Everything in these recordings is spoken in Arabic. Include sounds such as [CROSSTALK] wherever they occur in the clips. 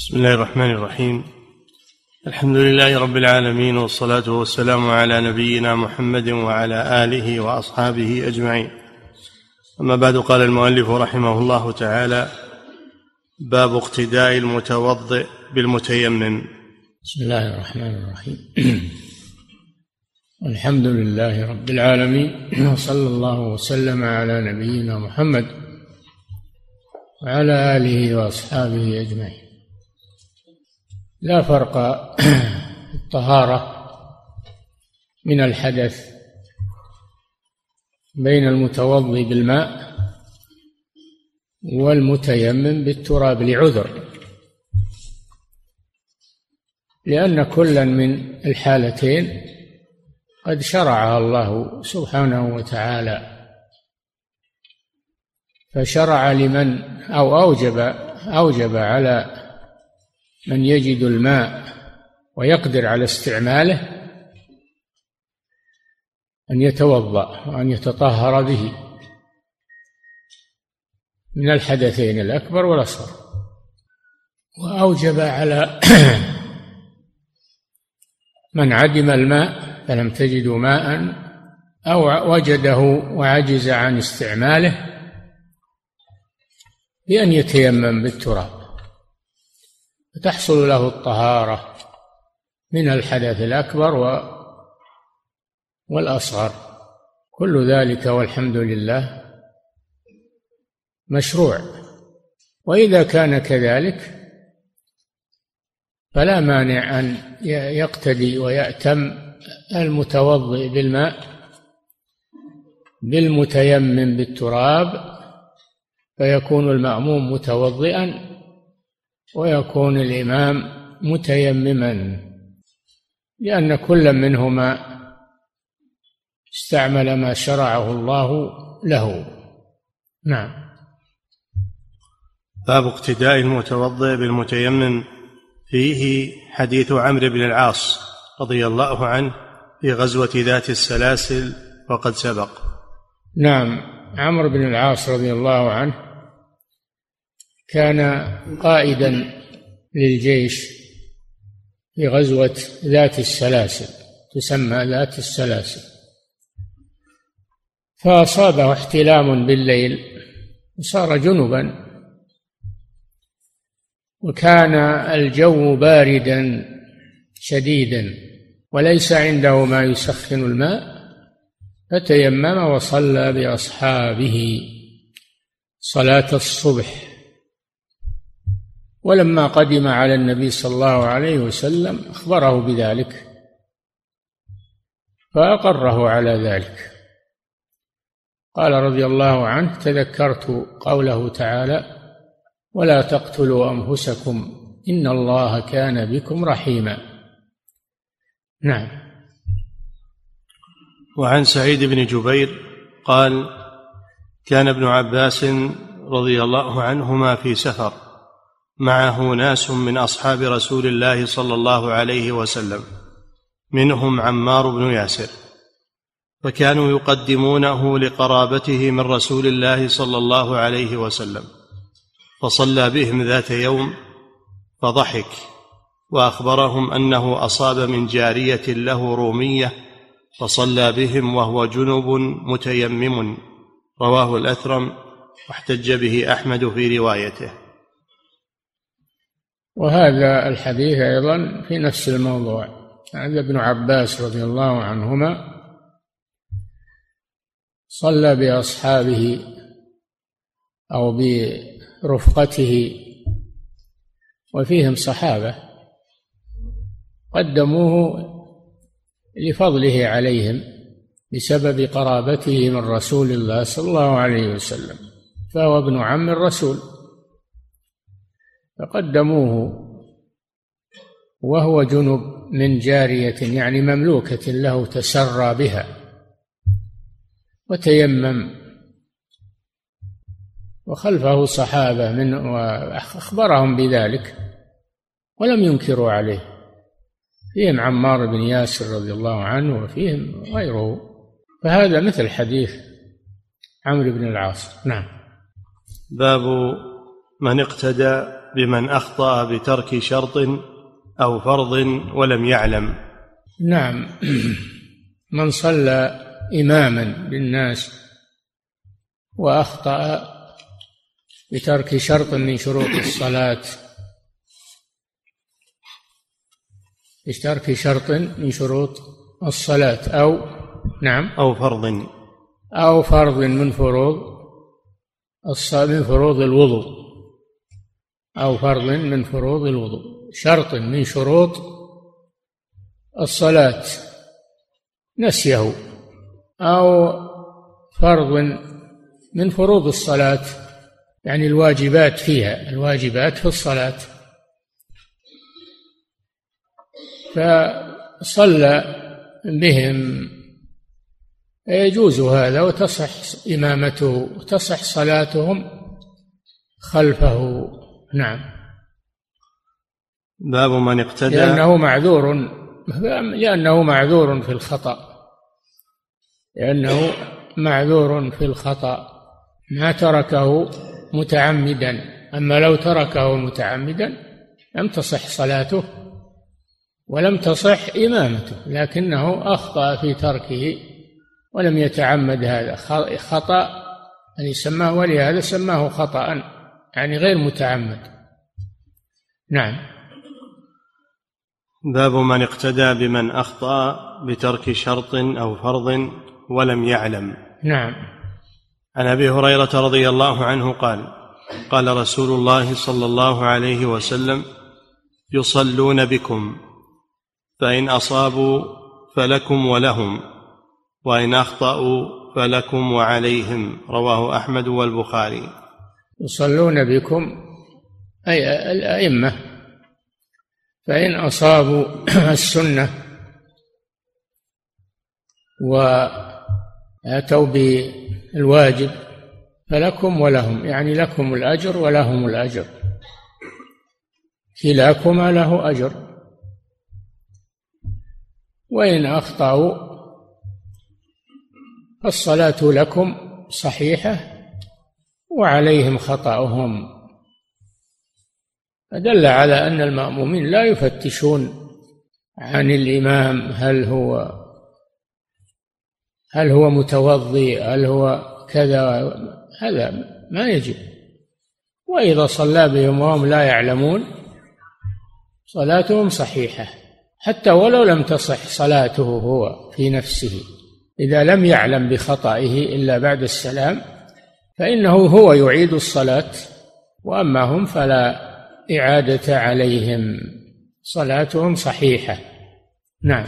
بسم الله الرحمن الرحيم. الحمد لله رب العالمين والصلاة والسلام على نبينا محمد وعلى آله وأصحابه أجمعين. أما بعد قال المؤلف رحمه الله تعالى باب اقتداء المتوضئ بالمتيمم. بسم الله الرحمن الرحيم. [CLEARS THROAT] الحمد لله رب العالمين وصلى الله وسلم على نبينا محمد وعلى آله وأصحابه أجمعين. لا فرق في الطهارة من الحدث بين المتوضي بالماء والمتيمم بالتراب لعذر لأن كلا من الحالتين قد شرعها الله سبحانه وتعالى فشرع لمن أو أوجب أوجب على من يجد الماء ويقدر على استعماله أن يتوضأ وأن يتطهر به. من الحدثين الأكبر والأصغر. وأوجب على [CLEARS THROAT] من عدم الماء فلم تجدوا ماء أو وجده وعجز عن استعماله بأن يتيمم بالتراب. فتحصل له الطهارة من الحدث الأكبر والأصغر. كل ذلك والحمد لله مشروع. وإذا كان كذلك فلا مانع أن يقتدي ويأتم المتوضئ بالماء بالمتيمم بالتراب فيكون المأموم متوضئا ويكون الإمام متيمما لأن كل منهما استعمل ما شرعه الله له. نعم. باب اقتداء المتوضئ بالمتيمم. فيه حديث عمرو بن العاص رضي الله عنه في غزوة ذات السلاسل وقد سبق. نعم. عمرو بن العاص رضي الله عنه كان قائدا للجيش في غزوة ذات السلاسل تسمى ذات السلاسل. فأصابه احتلام بالليل وصار جنبا. وكان الجو باردا شديدا وليس عنده ما يسخن الماء فتيمم وصلى بأصحابه صلاة الصبح. ولما قدم على النبي صلى الله عليه وسلم أخبره بذلك فأقره على ذلك. قال رضي الله عنه تذكرت قوله تعالى ولا تقتلوا أنفسكم إن الله كان بكم رحيما نعم. وعن سعيد بن جبير قال كان ابن عباس رضي الله عنهما في سفر معه ناس من أصحاب رسول الله صلى الله عليه وسلم منهم عمار بن ياسر. فكانوا يقدمونه لقرابته من رسول الله صلى الله عليه وسلم. فصلى بهم ذات يوم فضحك وأخبرهم أنه أصاب من جارية له رومية فصلى بهم وهو جنب متيمم. رواه الأثرم واحتج به أحمد في روايته. وهذا الحديث أيضا في نفس الموضوع. هذا ابن عباس رضي الله عنهما صلى بأصحابه أو رفقته وفيهم صحابة قدموه لفضله عليهم بسبب قرابته من رسول الله صلى الله عليه وسلم فهو ابن عم الرسول. فقدموه وهو جنب من جارية يعني مملوكة له تسرى بها وتيمم وخلفه صحابة من وأخبرهم بذلك ولم ينكروا عليه. فيهم عمار بن ياسر رضي الله عنه وفيهم غيره. فهذا مثل حديث عمرو بن العاص. نعم. باب من اقتدى بمن أخطأ بترك شرط أو فرض ولم يعلم. نعم. [CLEARS THROAT] من صلى إماما للناس وأخطأ بترك شرط من شروط الصلاة. بترك شرط من شروط الصلاة أو نعم. أو فرض. أو فرض من فروض من فروض الوضوء. أو فرض من فروض الوضوء شرط من شروط الصلاة نسيه أو فرض من فروض الصلاة يعني الواجبات فيها الواجبات في الصلاة. فصلى بهم يجوز هذا وتصح إمامته وتصح صلاتهم خلفه. نعم. باب من اقتدى. لأنه معذور لأنه معذور في الخطأ. لأنه معذور في الخطأ. ما تركه متعمدا. أما لو تركه متعمدا لم تصح صلاته ولم تصح إمامته لكنه أخطأ في تركه ولم يتعمد هذا. خطأ يعني سماه ولهذا سماه خطأ. يعني غير متعمد. نعم. باب من اقتدى بمن أخطأ بترك شرط أو فرض ولم يعلم. نعم. عن أبي هريرة رضي الله عنه قال قال رسول الله صلى الله عليه وسلم يصلون بكم فإن أصابوا فلكم ولهم وإن أخطأوا فلكم وعليهم رواه أحمد والبخاري. يصلون بكم أي الأئمة. فإن أصابوا السنة وأتوا الواجب فلكم ولهم يعني لكم الأجر ولهم الأجر. كلاكما له أجر. وإن أخطأوا فالصلاة لكم صحيحة وعليهم خطأهم. فدل على أن المأمومين لا يفتشون عن الإمام هل هو هل هو متوضي هل هو كذا هذا ما يجب. وإذا صلى بهم وهم لا يعلمون صلاتهم صحيحة حتى ولو لم تصح صلاته هو في نفسه إذا لم يعلم بخطئه إلا بعد السلام فإنه هو يعيد الصلاة وأما هم فلا إعادة عليهم. صلاتهم صحيحة. نعم.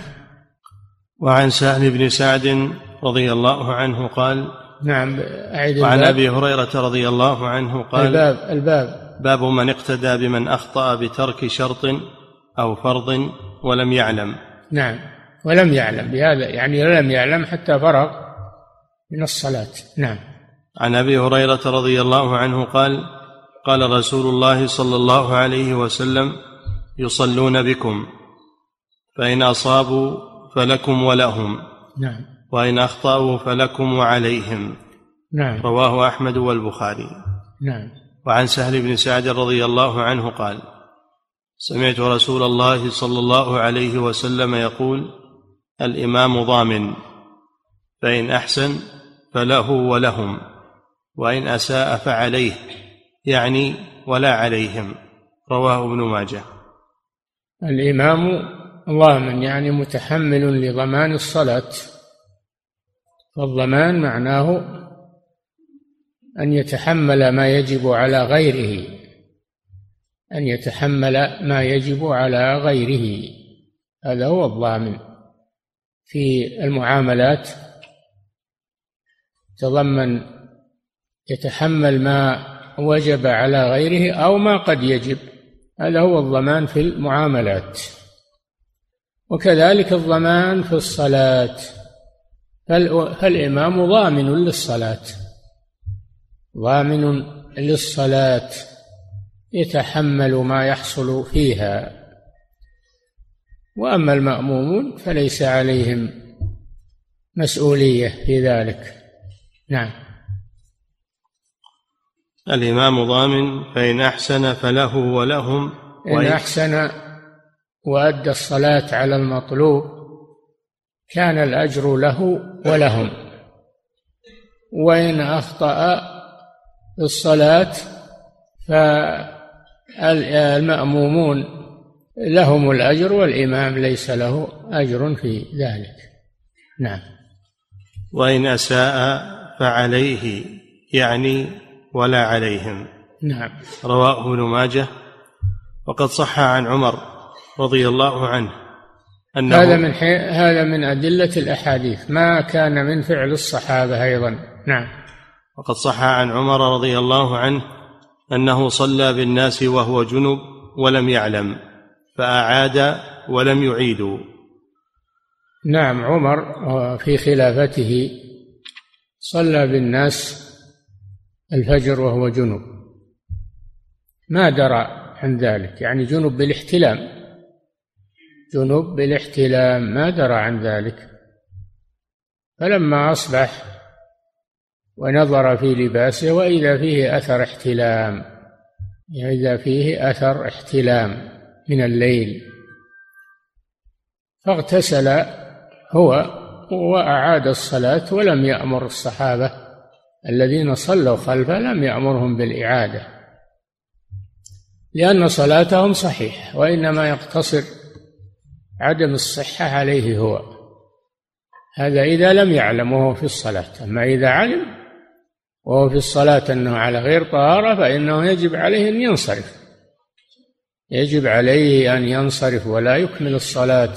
وعن سهل بن سعد رضي الله عنه قال نعم أعيد وعن أبي هريرة رضي الله عنه قال الباب الباب. باب من اقتدى بمن أخطأ بترك شرط أو فرض ولم يعلم. نعم. ولم يعلم. بهذا يعني لم يعلم حتى فرغ من الصلاة. نعم. عن أبي هريرة رضي الله عنه قال قال رسول الله صلى الله عليه وسلم يصلون بكم فإن أصابوا فلكم ولهم نعم. وإن أخطأوا فلكم وعليهم. نعم. رواه أحمد والبخاري. نعم. وعن سهل بن سعد رضي الله عنه قال سمعت رسول الله صلى الله عليه وسلم يقول الإمام ضامن فإن أحسن فله ولهم. وإن أساء فعليه يعني ولا عليهم. رواه ابن ماجه. الإمام ضامن يعني متحمل لضمان الصلاة. والضمان معناه أن يتحمل ما يجب على غيره. أن يتحمل ما يجب على غيره. هذا هو الضامن. في المعاملات تضمن يتحمل ما وجب على غيره أو ما قد يجب. هذا هو الضمان في المعاملات. وكذلك الضمان في الصلاة. فالإمام ضامن للصلاة؟ ضامن للصلاة. يتحمل ما يحصل فيها. وأما المأمومون فليس عليهم مسؤولية في ذلك. نعم. الإمام ضامن فإن أحسن فله ولهم إن أحسن وأدى الصلاة على المطلوب كان الأجر له ولهم. وإن أخطأ الصلاة فالمأمومون لهم الأجر والإمام ليس له أجر في ذلك. نعم. وإن أساء فعليه يعني ولا عليهم. نعم. رواه ابن ماجه. وقد صح عن عمر رضي الله عنه أنه هذا من حي... هذا من أدلة الأحاديث. ما كان من فعل الصحابة أيضا. نعم. وقد صح عن عمر رضي الله عنه أنه صلى بالناس وهو جنب ولم يعلم فأعاد ولم يعيدوا نعم عمر في خلافته صلى بالناس الفجر وهو جنب ما درى عن ذلك يعني جنب بالاحتلام. جنب بالاحتلام ما درى عن ذلك. فلما أصبح ونظر في لباسه وإذا فيه أثر احتلام إذا فيه أثر احتلام من الليل. فاغتسل هو وأعاد الصلاة ولم يأمر الصحابة. الذين صلوا خلفه لم يأمرهم بالإعادة لأن صلاتهم صحيحة وإنما يقتصر عدم الصحة عليه هو. هذا إذا لم يعلم وهو في الصلاة. أما إذا علم وهو في الصلاة أنه على غير طهارة فإنه يجب عليه أن ينصرف. يجب عليه أن ينصرف ولا يكمل الصلاة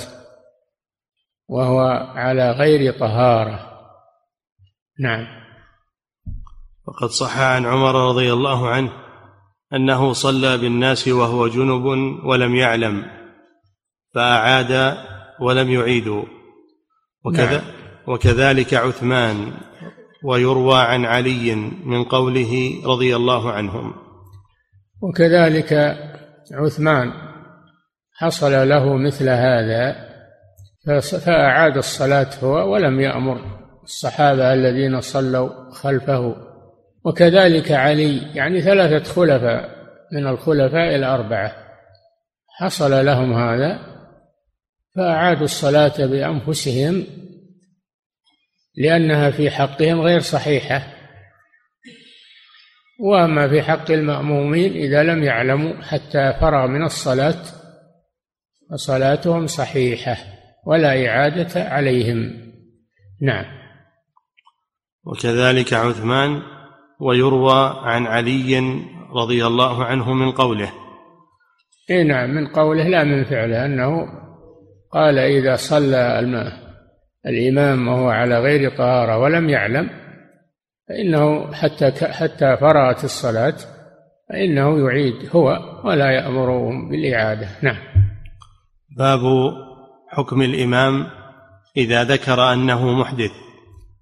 وهو على غير طهارة. نعم. وقد صح عن عمر رضي الله عنه أنه صلى بالناس وهو جنب ولم يعلم فأعاد ولم يعيدوا وكذا نعم. وكذلك عثمان ويروى عن علي من قوله رضي الله عنهم. وكذلك عثمان حصل له مثل هذا فأعاد الصلاة هو ولم يأمر الصحابة الذين صلوا خلفه. وكذلك علي يعني ثلاثة خلفاء من الخلفاء الأربعة. حصل لهم هذا فأعادوا الصلاة بأنفسهم لأنها في حقهم غير صحيحة. وأما في حق المأمومين إذا لم يعلموا حتى فرغ من الصلاة فصلاتهم صحيحة ولا إعادة عليهم. نعم. وكذلك عثمان ويروى عن علي رضي الله عنه من قوله. إي نعم من قوله لا من فعله أنه قال إذا صلى الماء الإمام وهو على غير طهارة ولم يعلم فإنه حتى حتى فرغت الصلاة فإنه يعيد هو ولا يامرهم بالإعادة. نعم. باب حكم الإمام إذا ذكر أنه محدث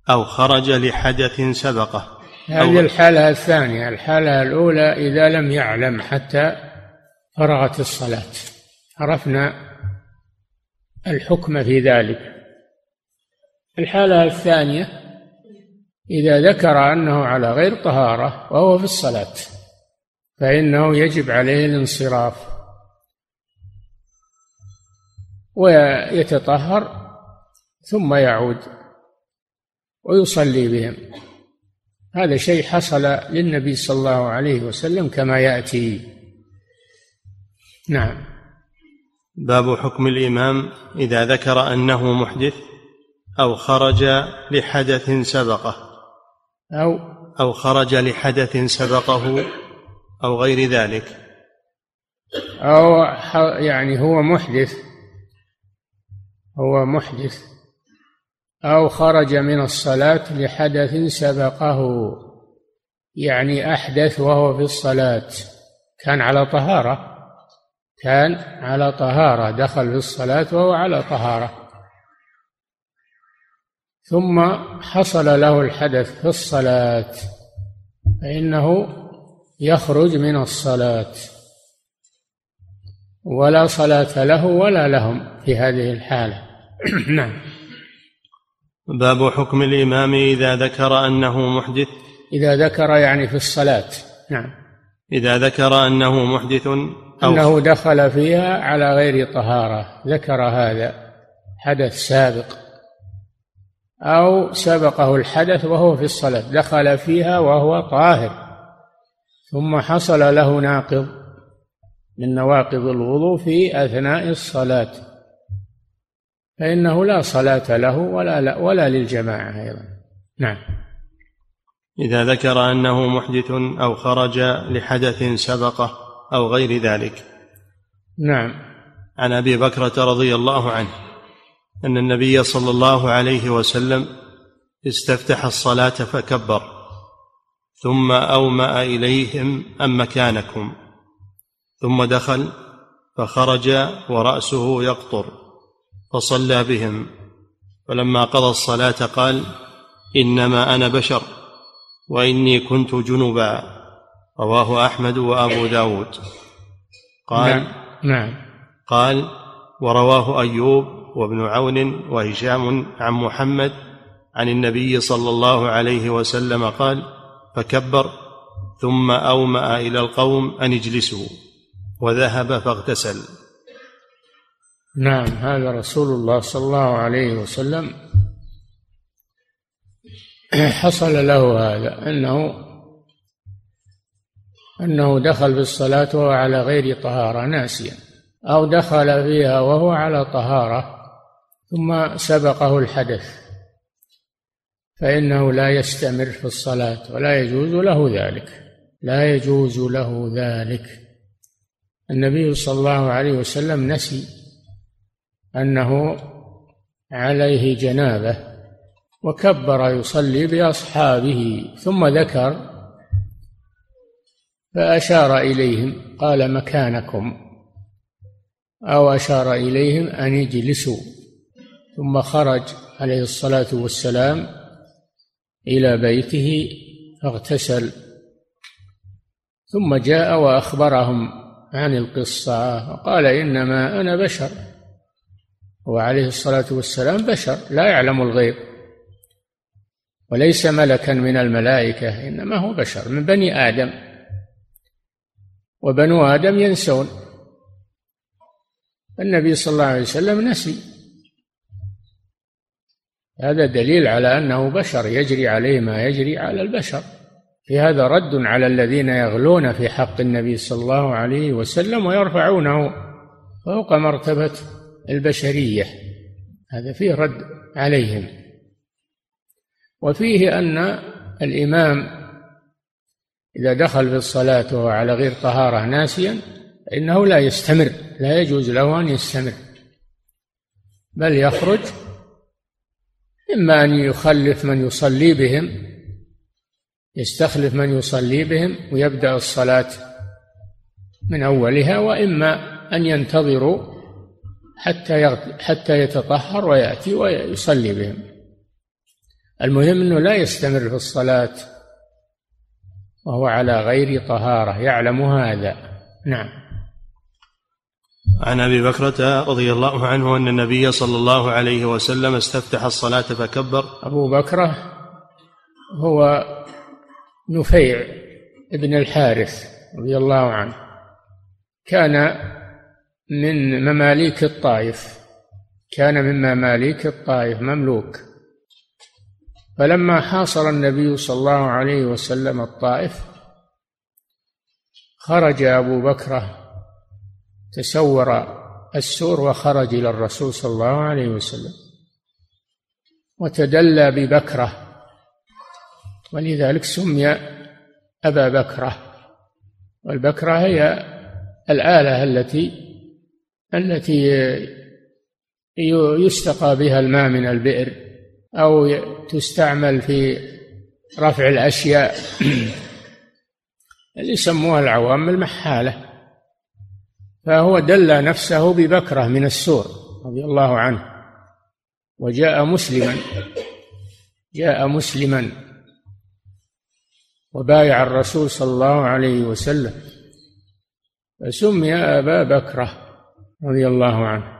أو خرج لحدث سبقه. هذه الحالة الثانية. الحالة الأولى إذا لم يعلم حتى فرغت الصلاة. عرفنا الحكم في ذلك. الحالة الثانية إذا ذكر أنه على غير طهارة وهو في الصلاة فإنه يجب عليه الانصراف. ويتطهر ثم يعود ويصلي بهم. هذا شيء حصل للنبي صلى الله عليه وسلم كما يأتي. نعم. باب حكم الإمام إذا ذكر أنه محدث أو خرج لحدث سبقه. أو أو خرج لحدث سبقه أو غير ذلك. أو يعني هو محدث. هو محدث. أو خرج من الصلاة لحدث سبقه يعني أحدث وهو في الصلاة. كان على طهارة كان على طهارة دخل في الصلاة وهو على طهارة. ثم حصل له الحدث في الصلاة فإنه يخرج من الصلاة. ولا صلاة له ولا لهم في هذه الحالة. [CLEARS THROAT] نعم. باب حكم الإمام إذا ذكر أنه محدث. إذا ذكر يعني في الصلاة. نعم. إذا ذكر أنه محدث أو أنه دخل فيها على غير طهارة. ذكر هذا حدث سابق. أو سبقه الحدث وهو في الصلاة. دخل فيها وهو طاهر. ثم حصل له ناقض من نواقض الوضوء في أثناء الصلاة. فإنه لا صلاة له ولا لا ولا للجماعة أيضا. نعم. إذا ذكر أنه محدث أو خرج لحدث سبقه أو غير ذلك. نعم. عن أبي بكرة رضي الله عنه أن النبي صلى الله عليه وسلم استفتح الصلاة فكبر ثم أومأ إليهم أم مكانكم ثم دخل فخرج ورأسه يقطر. فصلى بهم. فلما قضى الصلاة قال إنما أنا بشر وإني كنت جنبا. رواه أحمد وأبو داود. قال نعم, نعم. قال ورواه أيوب وابن عون وهشام عن محمد عن النبي صلى الله عليه وسلم قال فكبر ثم أومأ إلى القوم أن اجلسوا وذهب فاغتسل. نعم هذا رسول الله صلى الله عليه وسلم. حصل له هذا أنه أنه دخل في الصلاة وهو على غير طهارة ناسيا. أو دخل فيها وهو على طهارة ثم سبقه الحدث. فإنه لا يستمر في الصلاة ولا يجوز له ذلك. لا يجوز له ذلك. النبي صلى الله عليه وسلم نسي. أنه عليه جنابة وكبر يصلي بأصحابه ثم ذكر فأشار إليهم قال مكانكم أو أشار إليهم أن يجلسوا ثم خرج عليه الصلاة والسلام إلى بيته فاغتسل ثم جاء وأخبرهم عن القصة وقال إنما أنا بشر وعليه الصلاة والسلام بشر لا يعلم الغيب. وليس ملكا من الملائكة إنما هو بشر من بني آدم. وبنو آدم ينسون. النبي صلى الله عليه وسلم نسي. هذا دليل على أنه بشر يجري عليه ما يجري على البشر. في هذا رد على الذين يغلون في حق النبي صلى الله عليه وسلم ويرفعونه فوق مرتبة البشرية. هذا فيه رد عليهم. وفيه أن الإمام إذا دخل في الصلاة وهو على غير طهارة ناسيا فإنه لا يستمر لا يجوز له أن يستمر بل يخرج إما أن يخلف من يصلي بهم يستخلف من يصلي بهم ويبدأ الصلاة من أولها وإما أن ينتظروا حتى حتى يتطهر ويأتي ويصلي بهم. المهم أنه لا يستمر في الصلاة وهو على غير طهارة. يعلم هذا. نعم. عن أبي بكرة رضي الله عنه أن النبي صلى الله عليه وسلم استفتح الصلاة فكبر. أبو بكرة هو نفيع ابن الحارث رضي الله عنه. كان من مماليك الطائف. كان من مماليك الطائف مملوك. فلما حاصر النبي صلى الله عليه وسلم الطائف خرج أبو بكرة تسور السور وخرج إلى الرسول صلى الله عليه وسلم وتدلى ببكرة. ولذلك سمي أبا بكرة. والبكرة هي الآلة التي التي يستقى بها الماء من البئر أو تستعمل في رفع الأشياء. اللي [CLEARS THROAT] يسموها العوام المحالة. فهو دل نفسه ببكرة من السور رضي الله عنه. وجاء مسلما. جاء مسلما. وبايع الرسول صلى الله عليه وسلم. فسمي أبا بكرة. رضي الله عنه.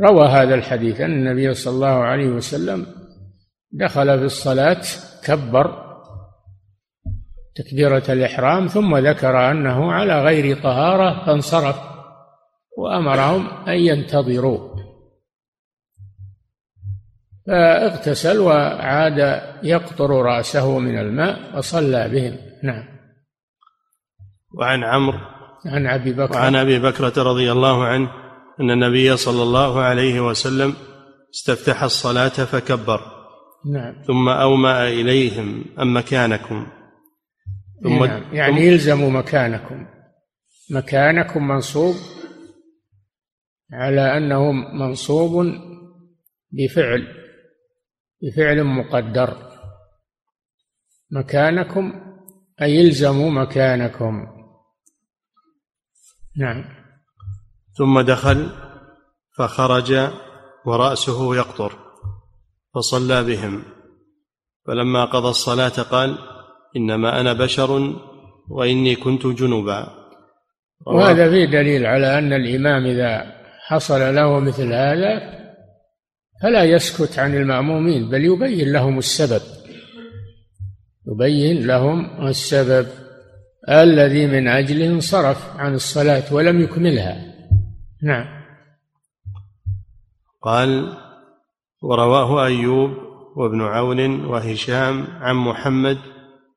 روى هذا الحديث أن النبي صلى الله عليه وسلم دخل في الصلاة كبر تكبيرة الإحرام ثم ذكر أنه على غير طهارة فانصرف وأمرهم أن ينتظروا. فاغتسل وعاد يقطر رأسه من الماء وصلى بهم. نعم. وعن عمرو عن أبي بكر. وعن أبي بكرة رضي الله عنه أن النبي صلى الله عليه وسلم استفتح الصلاة فكبر. نعم. ثم أومأ إليهم أم مكانكم؟ ثم نعم. يعني يلزموا مكانكم. مكانكم منصوب على أنه منصوب بفعل بفعل مقدر. مكانكم أي يلزموا مكانكم. نعم. ثم دخل فخرج ورأسه يقطر فصلى بهم. فلما قضى الصلاة قال إنما أنا بشر وإني كنت جنبا. وهذا فيه دليل على أن الإمام إذا حصل له مثل هذا فلا يسكت عن المأمومين بل يبين لهم السبب. يبين لهم السبب. الذي من أجله انصرف عن الصلاة ولم يكملها. نعم. قال ورواه أيوب وابن عون وهشام عن محمد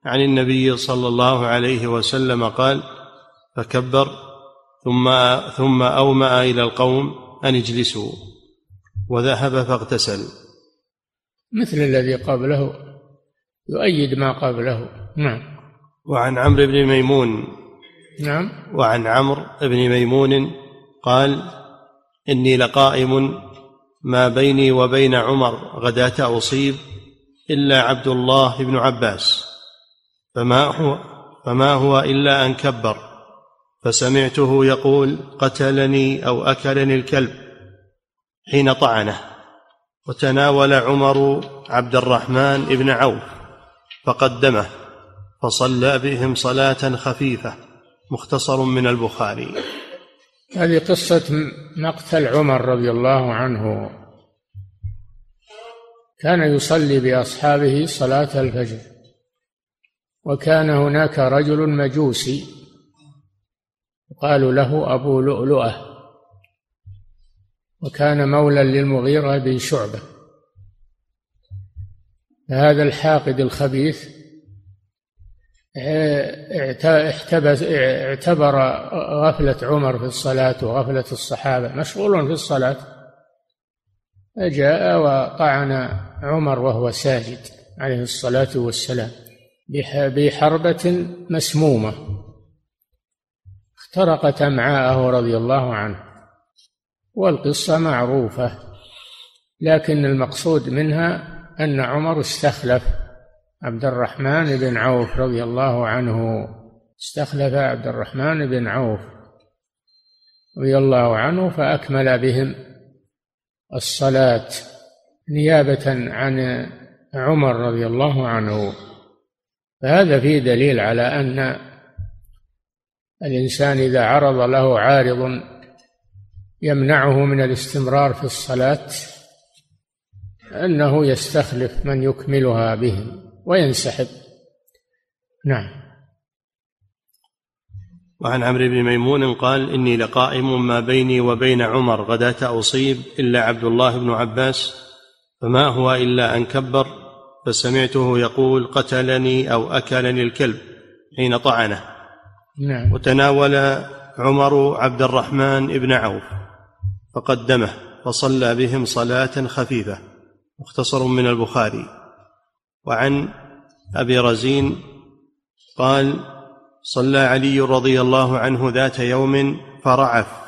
عن النبي صلى الله عليه وسلم قال فكبر ثم ثم أومأ إلى القوم أن اجلسوا وذهب فاغتسل. مثل الذي قبله يؤيد ما قبله. نعم. وعن عمرو بن ميمون. نعم. وعن عمرو بن ميمون قال إني لقائم ما بيني وبين عمر غداة أصيب إلا عبد الله بن عباس. فما هو فما هو إلا أن كبر. فسمعته يقول قتلني أو أكلني الكلب حين طعنه. وتناول عمر عبد الرحمن بن عوف فقدمه. فصلى بهم صلاة خفيفة مختصر من البخاري. هذه قصة مقتل عمر رضي الله عنه. كان يصلي بأصحابه صلاة الفجر وكان هناك رجل مجوسي يقال له أبو لؤلؤة وكان مولى للمغيرة بن شعبة. هذا الحاقد الخبيث اعتبر غفلة عمر في الصلاة وغفلة الصحابة. مشغول في الصلاة. فجاء وطعن عمر وهو ساجد عليه الصلاة والسلام بحربة مسمومة. اخترقت أمعاءه رضي الله عنه. والقصة معروفة لكن المقصود منها أن عمر استخلف. عبد الرحمن بن عوف رضي الله عنه. استخلف عبد الرحمن بن عوف رضي الله عنه فأكمل بهم الصلاة نيابة عن عمر رضي الله عنه. فهذا فيه دليل على أن الإنسان إذا عرض له عارض يمنعه من الاستمرار في الصلاة أنه يستخلف من يكملها بهم. وينسحب. نعم. وعن عمرو بن ميمون قال إني لقائم ما بيني وبين عمر غداة أصيب إلا عبد الله بن عباس فما هو إلا أن كبر فسمعته يقول قتلني أو أكلني الكلب حين طعنه. نعم. وتناول عمر عبد الرحمن بن عوف فقدمه فصلى بهم صلاة خفيفة مختصر من البخاري. وعن أبي رزين قال صلى علي رضي الله عنه ذات يوم فرعف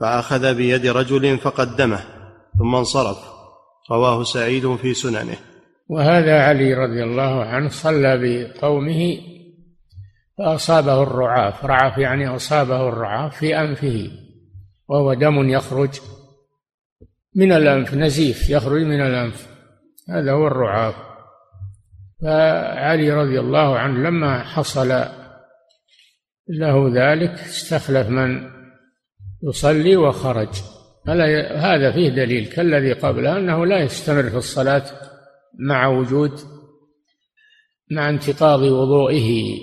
فأخذ بيد رجل فقدمه ثم انصرف. رواه سعيد في سننه. وهذا علي رضي الله عنه صلى بقومه فأصابه الرعاف. رعف يعني أصابه الرعاف في أنفه وهو دم يخرج من الأنف نزيف يخرج من الأنف. هذا هو الرعاف. فعلي رضي الله عنه لما حصل له ذلك استخلف من يصلي وخرج. هذا فيه دليل كالذي قبله أنه لا يستمر في الصلاة مع وجود مع انتقاض وضوئه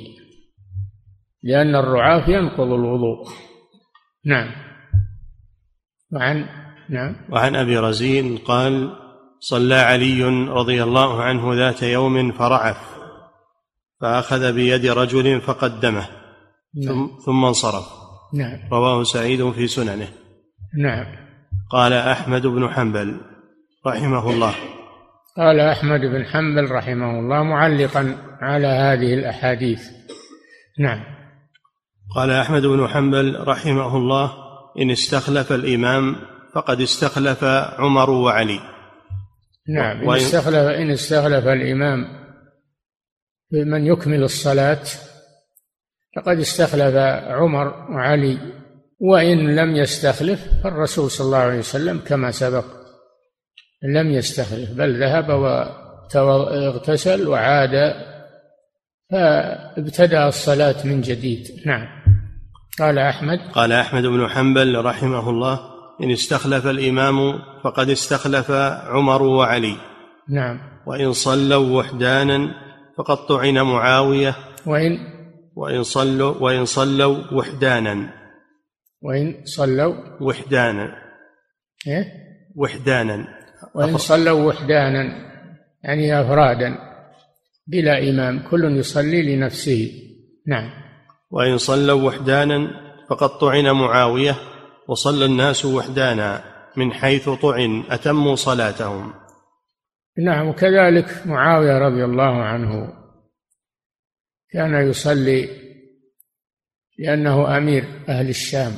لأن الرعاف ينقض الوضوء. نعم. وعن نعم. وعن أبي رزين قال صلى علي رضي الله عنه ذات يوم فرعف فأخذ بيد رجل فقدمه نعم. ثم انصرف. نعم. رواه سعيد في سننه. نعم. قال أحمد بن حنبل رحمه الله. قال أحمد بن حنبل رحمه الله معلقا على هذه الأحاديث. نعم. قال أحمد بن حنبل رحمه الله إن استخلف الإمام فقد استخلف عمر وعلي. نعم إن استخلف إن استخلف الإمام بمن يكمل الصلاة فقد استخلف عمر وعلي وإن لم يستخلف فالرسول صلى الله عليه وسلم كما سبق لم يستخلف بل ذهب واغتسل وعاد فابتدأ الصلاة من جديد. نعم. قال أحمد. قال أحمد بن حنبل رحمه الله إن استخلف الإمام فقد استخلف عمر وعلي. نعم. وإن صلوا وحدانا فقد طعن معاوية. وإن وإن صلوا وإن صلوا وحدانا. وإن صلوا وحدانا. إيه؟ وحدانا. وإن صلوا وحدانا يعني أفرادا بلا إمام كل يصلي لنفسه. نعم. وإن صلوا وحدانا فقد طعن معاوية. وصلى الناس وحدانا من حيث طعن أتموا صلاتهم. نعم وكذلك معاوية رضي الله عنه كان يصلي لأنه أمير أهل الشام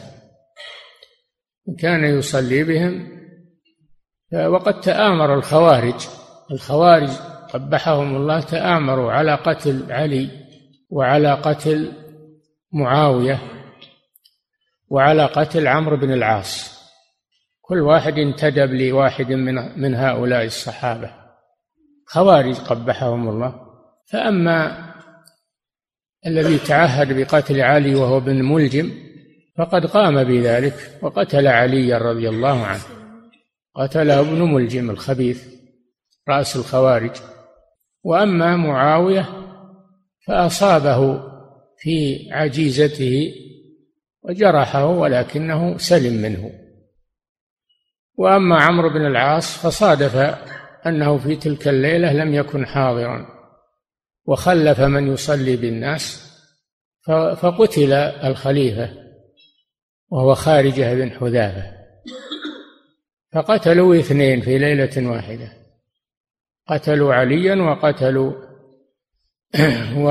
كان يصلي بهم وقد تآمر الخوارج الخوارج قبحهم الله تآمروا على قتل علي وعلى قتل معاوية. وعلى قتل عمرو بن العاص. كل واحد انتدب لواحد من من هؤلاء الصحابة. خوارج قبحهم الله. فأما الذي تعهد بقتل علي وهو بن ملجم فقد قام بذلك وقتل عليا رضي الله عنه. قتله ابن ملجم الخبيث رأس الخوارج. وأما معاوية فأصابه في عجيزته وجرحه ولكنه سلم منه. وأما عمرو بن العاص فصادف أنه في تلك الليلة لم يكن حاضرا وخلف من يصلي بالناس فقتل الخليفة وهو خارجه بن حذافة. فقتلوا اثنين في ليلة واحدة قتلوا عليا وقتلوا [CLEARS THROAT]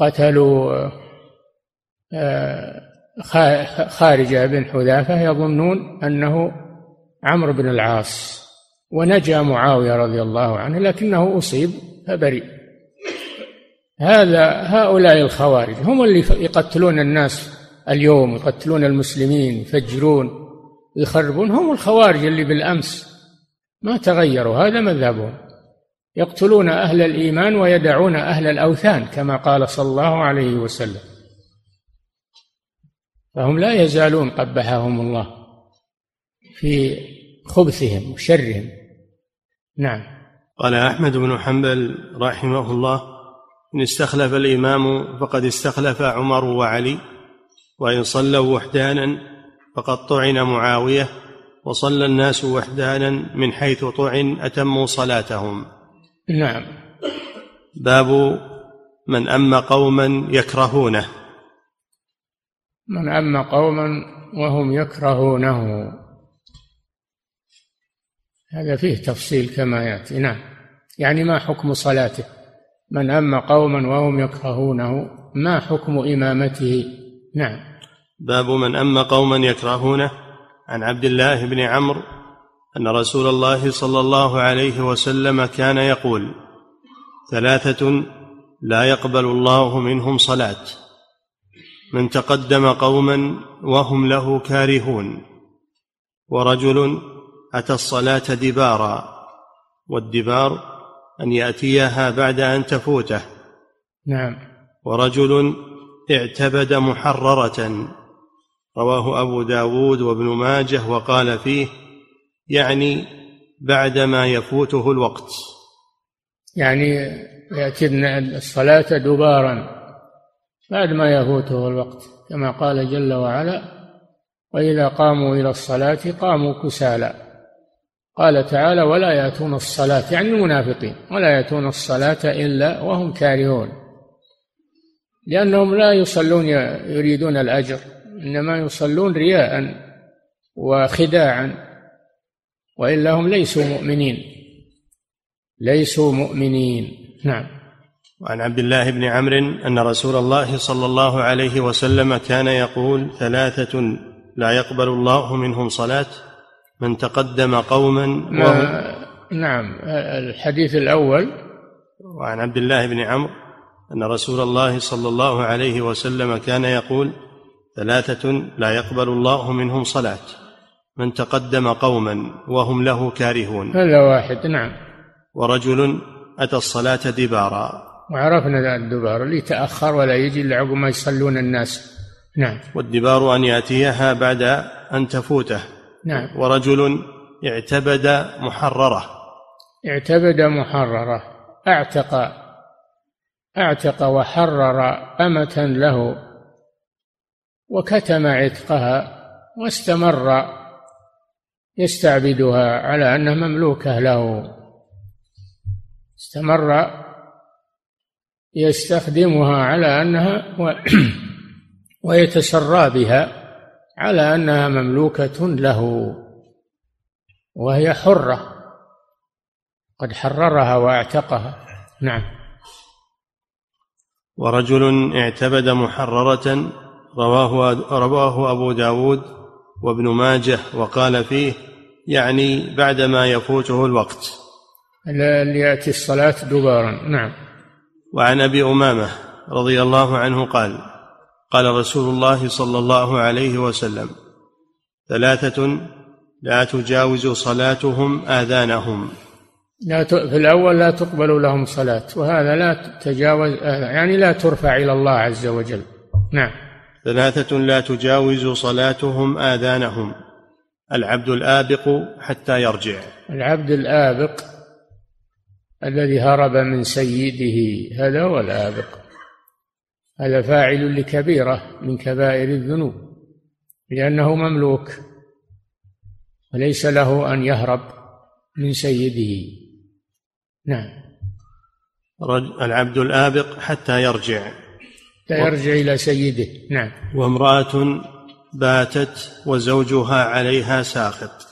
وقتلوا خارجة بن حذافة يظنون أنه عمرو بن العاص ونجا معاوية رضي الله عنه لكنه أصيب فبرئ هذا هؤلاء الخوارج هم اللي يقتلون الناس اليوم يقتلون المسلمين يفجرون يخربون. هم الخوارج اللي بالأمس ما تغيروا هذا مذهبهم. يقتلون أهل الإيمان ويدعون أهل الأوثان كما قال صلى الله عليه وسلم. فهم لا يزالون قبحهم الله في خبثهم وشرهم. نعم. قال أحمد بن حنبل رحمه الله إن استخلف الإمام فقد استخلف عمر وعلي وإن صلوا وحدانا فقد طعن معاوية وصلى الناس وحدانا من حيث طعن أتموا صلاتهم. نعم. باب من أم قوما يكرهونه. من أما قوما وهم يكرهونه. هذا فيه تفصيل كما يأتي. نعم. يعني ما حكم صلاته؟ من أما قوما وهم يكرهونه ما حكم إمامته؟ نعم. باب من أما قوما يكرهونه. عن عبد الله بن عمرو أن رسول الله صلى الله عليه وسلم كان يقول ثلاثة لا يقبل الله منهم صلاة. من تقدم قوما وهم له كارهون ورجل أتى الصلاة دبارا والدبار أن يأتيها بعد أن تفوته. نعم. ورجل اعتبد محررة. رواه أبو داود وابن ماجه وقال فيه يعني بعدما يفوته الوقت. يعني يأتين الصلاة دبارا. بعد ما يفوته الوقت كما قال جل وعلا وإذا قاموا إلى الصلاة قاموا كسالى قال تعالى ولا يأتون الصلاة يعني المنافقين ولا يأتون الصلاة إلا وهم كارهون لأنهم لا يصلون يريدون الأجر إنما يصلون رياء وخداعا وإلا هم ليسوا مؤمنين. ليسوا مؤمنين. نعم. وعن عبد الله بن عمرو أن رسول الله صلى الله عليه وسلم كان يقول ثلاثة لا يقبل الله منهم صلاة من تقدم قوما وهم نعم الحديث الأول. وعن عبد الله بن عمرو أن رسول الله صلى الله عليه وسلم كان يقول ثلاثة لا يقبل الله منهم صلاة من تقدم قوما وهم له كارهون. هذا واحد نعم. ورجل أتى الصلاة دبارا. وعرفنا الدبار اللي تأخر ولا يجي إلا عقب ما يصلون الناس. نعم. والدبار أن يأتيها بعد أن تفوته. نعم. ورجل اعتبد محررة. اعتبد محررة. أعتق أعتق وحرر أمة له. وكتم عتقها واستمر يستعبدها على أنها مملوكة له. استمر يستخدمها على أنها و [CLEARS THROAT] ويتسرى بها على أنها مملوكة له وهي حرة. قد حررها واعتقها. نعم. ورجل اعتبد محررة رواه رواه أبو داود وابن ماجه وقال فيه يعني بعدما يفوته الوقت. ليأتي الصلاة دبارا نعم. وعن أبي أمامة رضي الله عنه قال قال رسول الله صلى الله عليه وسلم ثلاثة لا تجاوز صلاتهم آذانهم. لا ت... في الأول لا تقبل لهم صلاة وهذا لا تجاوز يعني لا ترفع إلى الله عز وجل. نعم. ثلاثة لا تجاوز صلاتهم آذانهم. العبد الآبق حتى يرجع. العبد الآبق الذي هرب من سيده هذا هو الآبق. هذا فاعل لكبيرة من كبائر الذنوب لأنه مملوك وليس له أن يهرب من سيده. نعم. العبد الآبق حتى يرجع. حتى يرجع إلى سيده. نعم. وامرأة باتت وزوجها عليها ساخط.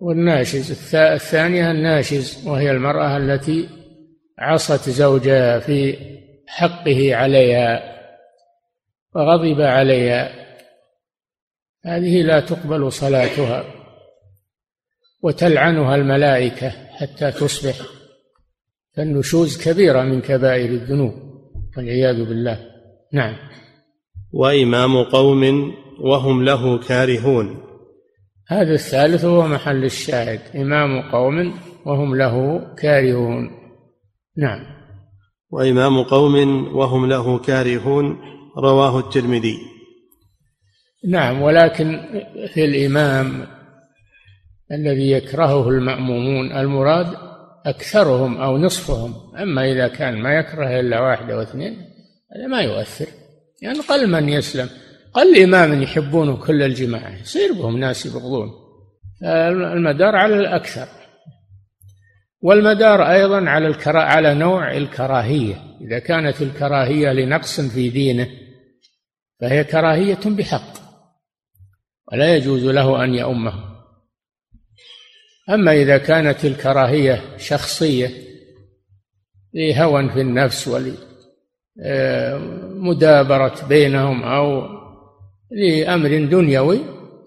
والناشز. الثانية الناشز وهي المرأة التي عصت زوجها في حقه عليها وغضب عليها. هذه لا تقبل صلاتها وتلعنها الملائكة حتى تصبح. فالنشوز كبيرة من كبائر الذنوب والعياذ بالله. نعم. وإمام قوم وهم له كارهون. هذا الثالث هو محل الشاهد. إمام قوم وهم له كارهون. نعم. وإمام قوم وهم له كارهون رواه الترمذي. نعم ولكن في الإمام الذي يكرهه المأمومون المراد أكثرهم أو نصفهم. أما إذا كان ما يكره إلا واحد أو اثنين هذا ما يؤثر. يعني قل من يسلم. قل إمام يحبونه كل الجماعة يصير بهم ناس يبغضون. المدار على الأكثر. والمدار أيضا على الكرا على نوع الكراهية. إذا كانت الكراهية لنقص في دينه فهي كراهية بحق. ولا يجوز له أن يؤمه. أما إذا كانت الكراهية شخصية لهوى في النفس ولمدابرة بينهم أو لأمر دنيوي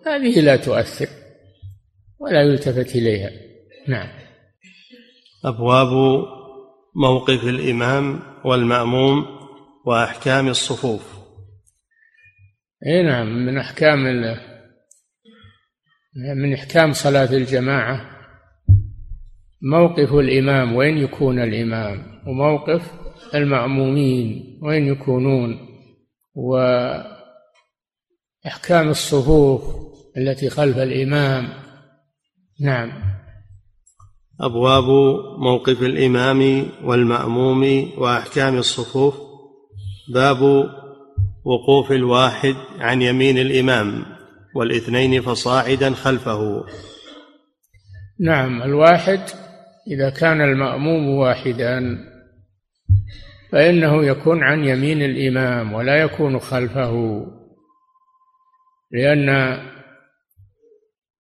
هذه لا تؤثر ولا يلتفت إليها. نعم. أبواب موقف الإمام والمأموم وأحكام الصفوف. إي نعم من أحكام من إحكام صلاة الجماعة موقف الإمام وين يكون الإمام وموقف المأمومين وين يكونون و إحكام الصفوف التي خلف الإمام. نعم. أبواب موقف الإمام والمأموم وأحكام الصفوف. باب وقوف الواحد عن يمين الإمام والاثنين فصاعدا خلفه. نعم الواحد إذا كان المأموم واحدا فإنه يكون عن يمين الإمام ولا يكون خلفه. لأن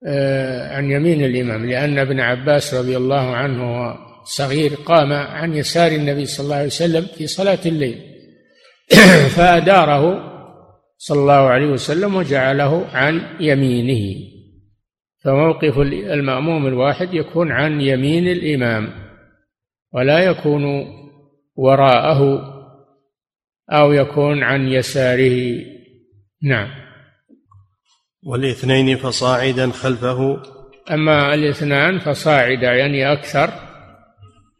آه، عن يمين الإمام لأن ابن عباس رضي الله عنه صغير قام عن يسار النبي صلى الله عليه وسلم في صلاة الليل. [COUGHS] فأداره صلى الله عليه وسلم وجعله عن يمينه. فموقف المأموم الواحد يكون عن يمين الإمام ولا يكون وراءه أو يكون عن يساره. نعم. والاثنين فصاعدا خلفه. أما الإثنان فصاعدا يعني أكثر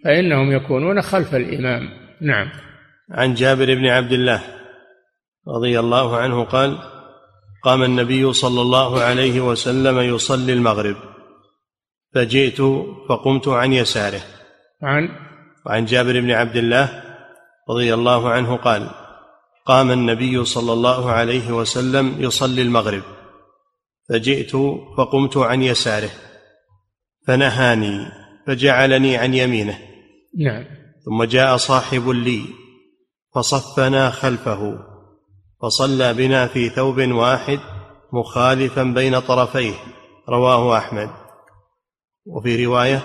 فإنهم يكونون خلف الإمام. نعم. عن جابر بن عبد الله رضي الله عنه قال قام النبي صلى الله عليه وسلم يصلي المغرب فجئت فقمت عن يساره. عن؟ وعن جابر بن عبد الله رضي الله عنه قال قام النبي صلى الله عليه وسلم يصلي المغرب. فجئت فقمت عن يساره فنهاني فجعلني عن يمينه. نعم. ثم جاء صاحب لي فصفنا خلفه فصلى بنا في ثوب واحد مخالفا بين طرفيه رواه أحمد. وفي رواية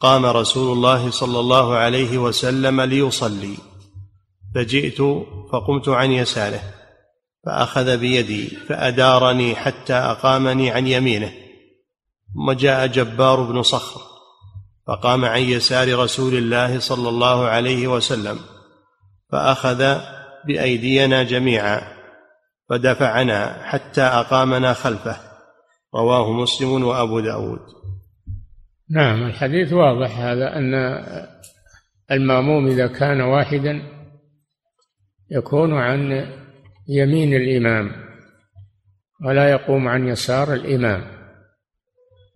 قام رسول الله صلى الله عليه وسلم ليصلي فجئت فقمت عن يساره. فأخذ بيدي فأدارني حتى أقامني عن يمينه ثم جاء جبار بن صخر فقام عن يسار رسول الله صلى الله عليه وسلم فأخذ بأيدينا جميعا فدفعنا حتى أقامنا خلفه رواه مسلم وأبو داود. نعم الحديث واضح هذا أن المأموم إذا كان واحدا يكون عن يمين الإمام ولا يقوم عن يسار الإمام.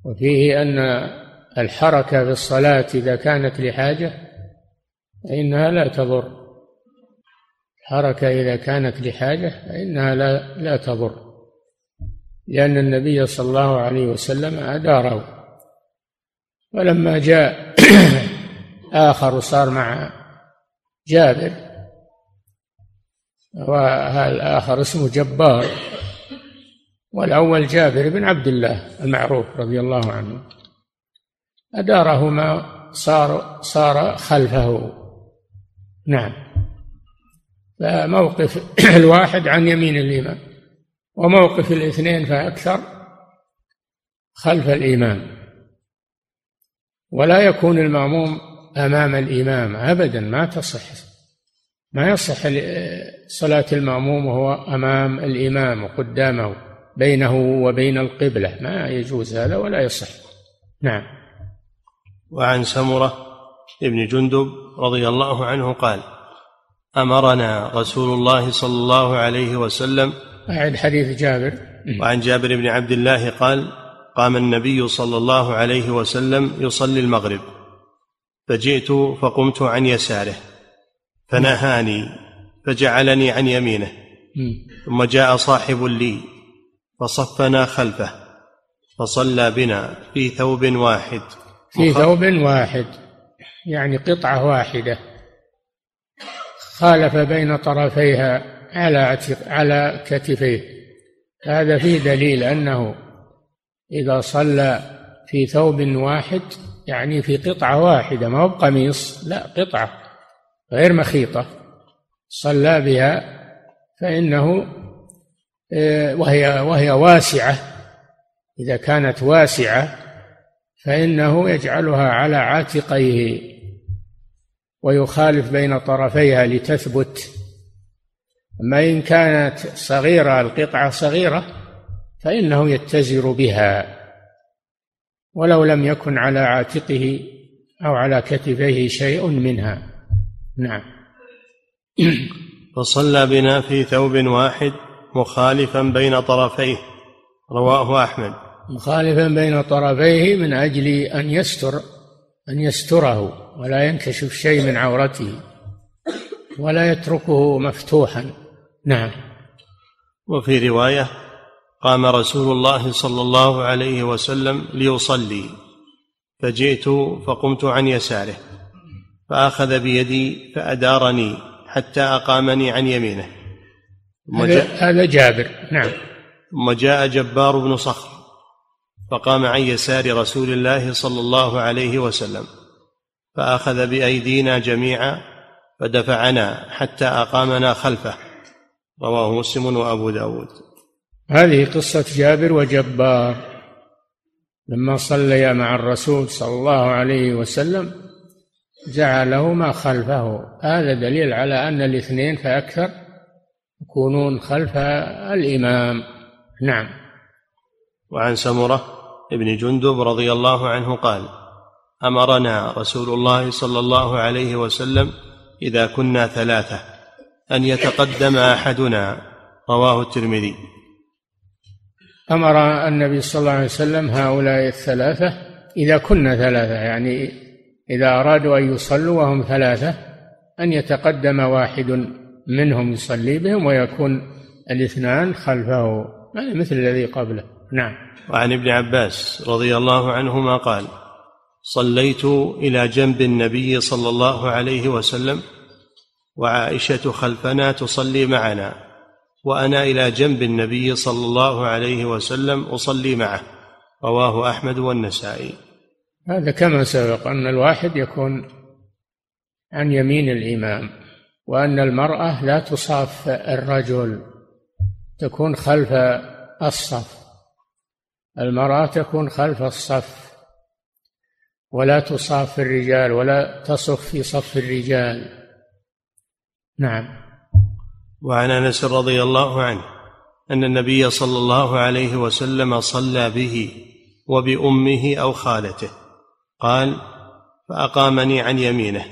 وفيه أن الحركة في الصلاة إذا كانت لحاجة فإنها لا تضر. الحركة إذا كانت لحاجة فإنها لا لا تضر. لأن النبي صلى الله عليه وسلم أداره. ولما جاء [COUGHS] آخر صار مع جابر وهذا الآخر اسمه جبار. والأول جابر بن عبد الله المعروف رضي الله عنه. أدارهما صار صار خلفه. نعم. فموقف [CLEARS THROAT] الواحد عن يمين الإمام وموقف الاثنين فأكثر خلف الإمام ولا يكون المأموم أمام الإمام أبدا ما تصح. ما يصح صلاة المأموم وهو أمام الإمام وقدامه بينه وبين القبلة. ما يجوز هذا ولا يصح. نعم. وعن سمرة ابن جندب رضي الله عنه قال أمرنا رسول الله صلى الله عليه وسلم. أعد حديث جابر. وعن جابر بن عبد الله قال قام النبي صلى الله عليه وسلم يصلي المغرب فجئت فقمت عن يساره. فنهاني فجعلني عن يمينه. ثم جاء صاحب لي فصفنا خلفه فصلى بنا في ثوب واحد. في ثوب واحد يعني قطعة واحدة. خالف بين طرفيها على على كتفيه. هذا فيه دليل أنه إذا صلى في ثوب واحد يعني في قطعة واحدة ما هو بقميص لا قطعة. غير مخيطة صلى بها فإنه آه، وهي وهي واسعة. إذا كانت واسعة فإنه يجعلها على عاتقيه ويخالف بين طرفيها لتثبت. أما إن كانت صغيرة القطعة صغيرة فإنه يتزر بها. ولو لم يكن على عاتقه أو على كتفيه شيء منها. نعم. فصلى بنا في ثوب واحد مخالفا بين طرفيه. رواه أحمد. مخالفا بين طرفيه من أجل أن يستر أن يستره ولا ينكشف شيء من عورته ولا يتركه مفتوحا. نعم. وفي رواية قام رسول الله صلى الله عليه وسلم ليصلي. فجئت فقمت عن يساره. فأخذ بيدي فأدارني حتى أقامني عن يمينه. هذا جابر. نعم. ثم جاء جبار بن صخر فقام عن يسار رسول الله صلى الله عليه وسلم فأخذ بأيدينا جميعا فدفعنا حتى أقامنا خلفه. رواه مسلم وأبو داود. هذه قصة جابر وجبار. لما صليا مع الرسول صلى الله عليه وسلم جعلهما خلفه. هذا دليل على أن الاثنين فأكثر يكونون خلف الإمام. نعم. وعن سمرة ابن جندب رضي الله عنه قال أمرنا رسول الله صلى الله عليه وسلم إذا كنا ثلاثة أن يتقدم أحدنا. رواه الترمذي. أمر النبي صلى الله عليه وسلم هؤلاء الثلاثة إذا كنا ثلاثة يعني إذا أرادوا أن يصلوا وهم ثلاثة أن يتقدم واحد منهم يصلي بهم ويكون الاثنان خلفه مثل الذي قبله. نعم. وعن ابن عباس رضي الله عنهما قال صليت إلى جنب النبي صلى الله عليه وسلم وعائشة خلفنا تصلي معنا وأنا إلى جنب النبي صلى الله عليه وسلم أصلي معه رواه أحمد والنسائي. هذا كما سبق أن الواحد يكون عن يمين الإمام وأن المرأة لا تصاف الرجل تكون خلف الصف. المرأة تكون خلف الصف ولا تصاف الرجال ولا تصف في صف الرجال. نعم. وعن أنس رضي الله عنه أن النبي صلى الله عليه وسلم صلى به وبأمه أو خالته. قال فأقامني عن يمينه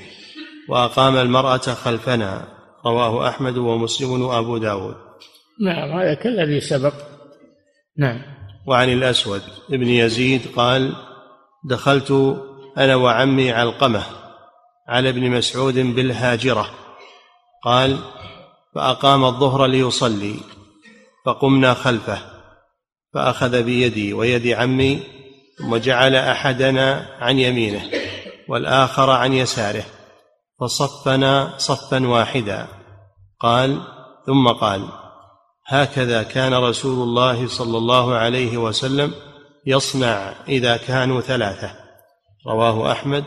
وأقام المرأة خلفنا رواه أحمد ومسلم وأبو داود. نعم هذا كالذي سبق. نعم. وعن الأسود ابن يزيد قال دخلت أنا وعمي علقمة على ابن مسعود بالهاجرة. قال فأقام الظهر ليصلي فقمنا خلفه فأخذ بيدي ويد عمي ثم جعل أحدنا عن يمينه والآخر عن يساره فصفنا صفا واحدا. قال ثم قال هكذا كان رسول الله صلى الله عليه وسلم يصنع إذا كانوا ثلاثة. رواه أحمد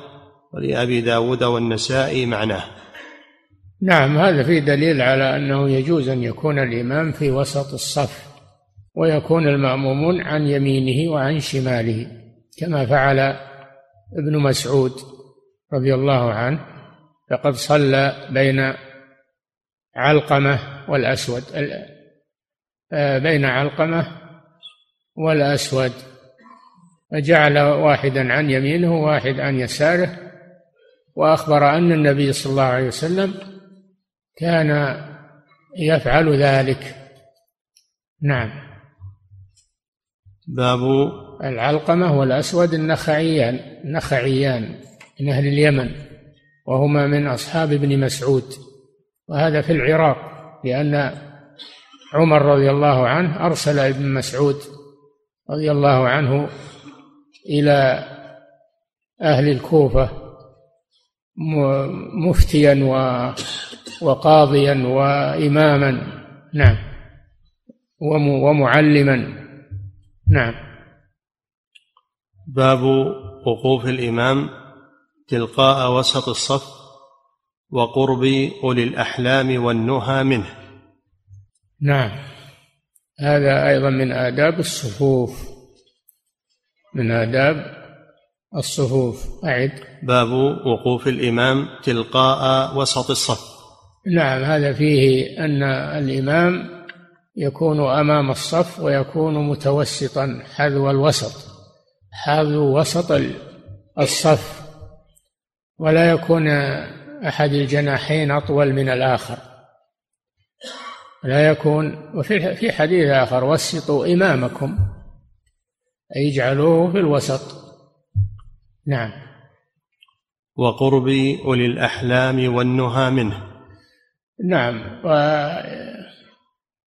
ولأبي داود والنسائي معناه. نعم هذا فيه دليل على أنه يجوز أن يكون الإمام في وسط الصف. ويكون المأمومون عن يمينه وعن شماله كما فعل ابن مسعود رضي الله عنه فقد صلى بين علقمة والأسود آه، بين علقمة والأسود فجعل واحدا عن يمينه وواحد عن يساره وأخبر أن النبي صلى الله عليه وسلم كان يفعل ذلك. نعم. باب العلقمة والأسود النخعيان نخعيان من أهل اليمن وهما من أصحاب ابن مسعود. وهذا في العراق لأن عمر رضي الله عنه أرسل ابن مسعود رضي الله عنه إلى أهل الكوفة مفتيا وقاضيا وإماما نعم ومعلما. نعم. باب وقوف الإمام تلقاء وسط الصف وقرب أولي الأحلام والنهى منه. نعم. هذا أيضا من آداب الصفوف. من آداب الصفوف. أعد. باب وقوف الإمام تلقاء وسط الصف. نعم. هذا فيه أن الإمام يكون أمام الصف ويكون متوسطا حذو الوسط حذو وسط الصف. ولا يكون أحد الجناحين أطول من الآخر. لا يكون وفي في حديث آخر وسطوا إمامكم أي يجعلوه في الوسط. نعم. وقرب أولي الأحلام والنهى منه. نعم.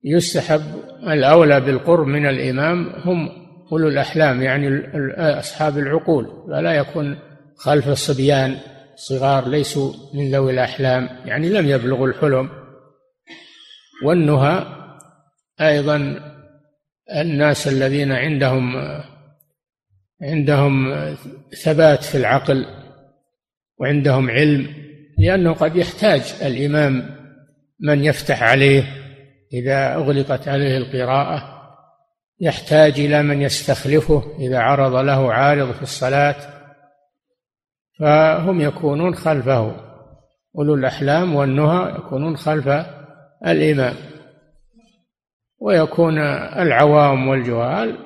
ويستحب الأولى بالقرب من الإمام هم أولو الأحلام يعني أصحاب العقول فلا يكون خلف الصبيان صغار ليسوا من ذوي الأحلام يعني لم يبلغوا الحلم. والنهى أيضا الناس الذين عندهم عندهم ثبات في العقل وعندهم علم لأنه قد يحتاج الإمام من يفتح عليه إذا أغلقت عليه القراءة يحتاج إلى من يستخلفه إذا عرض له عارض في الصلاة فهم يكونون خلفه. أولو الأحلام والنهى يكونون خلف الإمام. ويكون العوام والجهال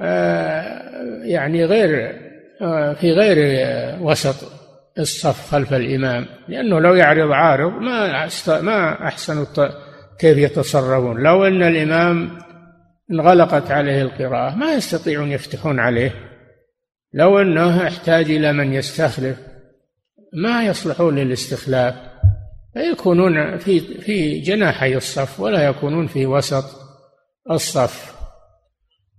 آه، يعني غير آه، في غير وسط الصف خلف الإمام لأنه لو يعرض عارض ما ما أحسن كيف يتصرفون؟ لو أن الإمام انغلقت عليه القراءة ما يستطيعون يفتحون عليه. لو أنه يحتاج إلى من يستخلف ما يصلحون للاستخلاف. فيكونون في في جناحي الصف ولا يكونون في وسط الصف.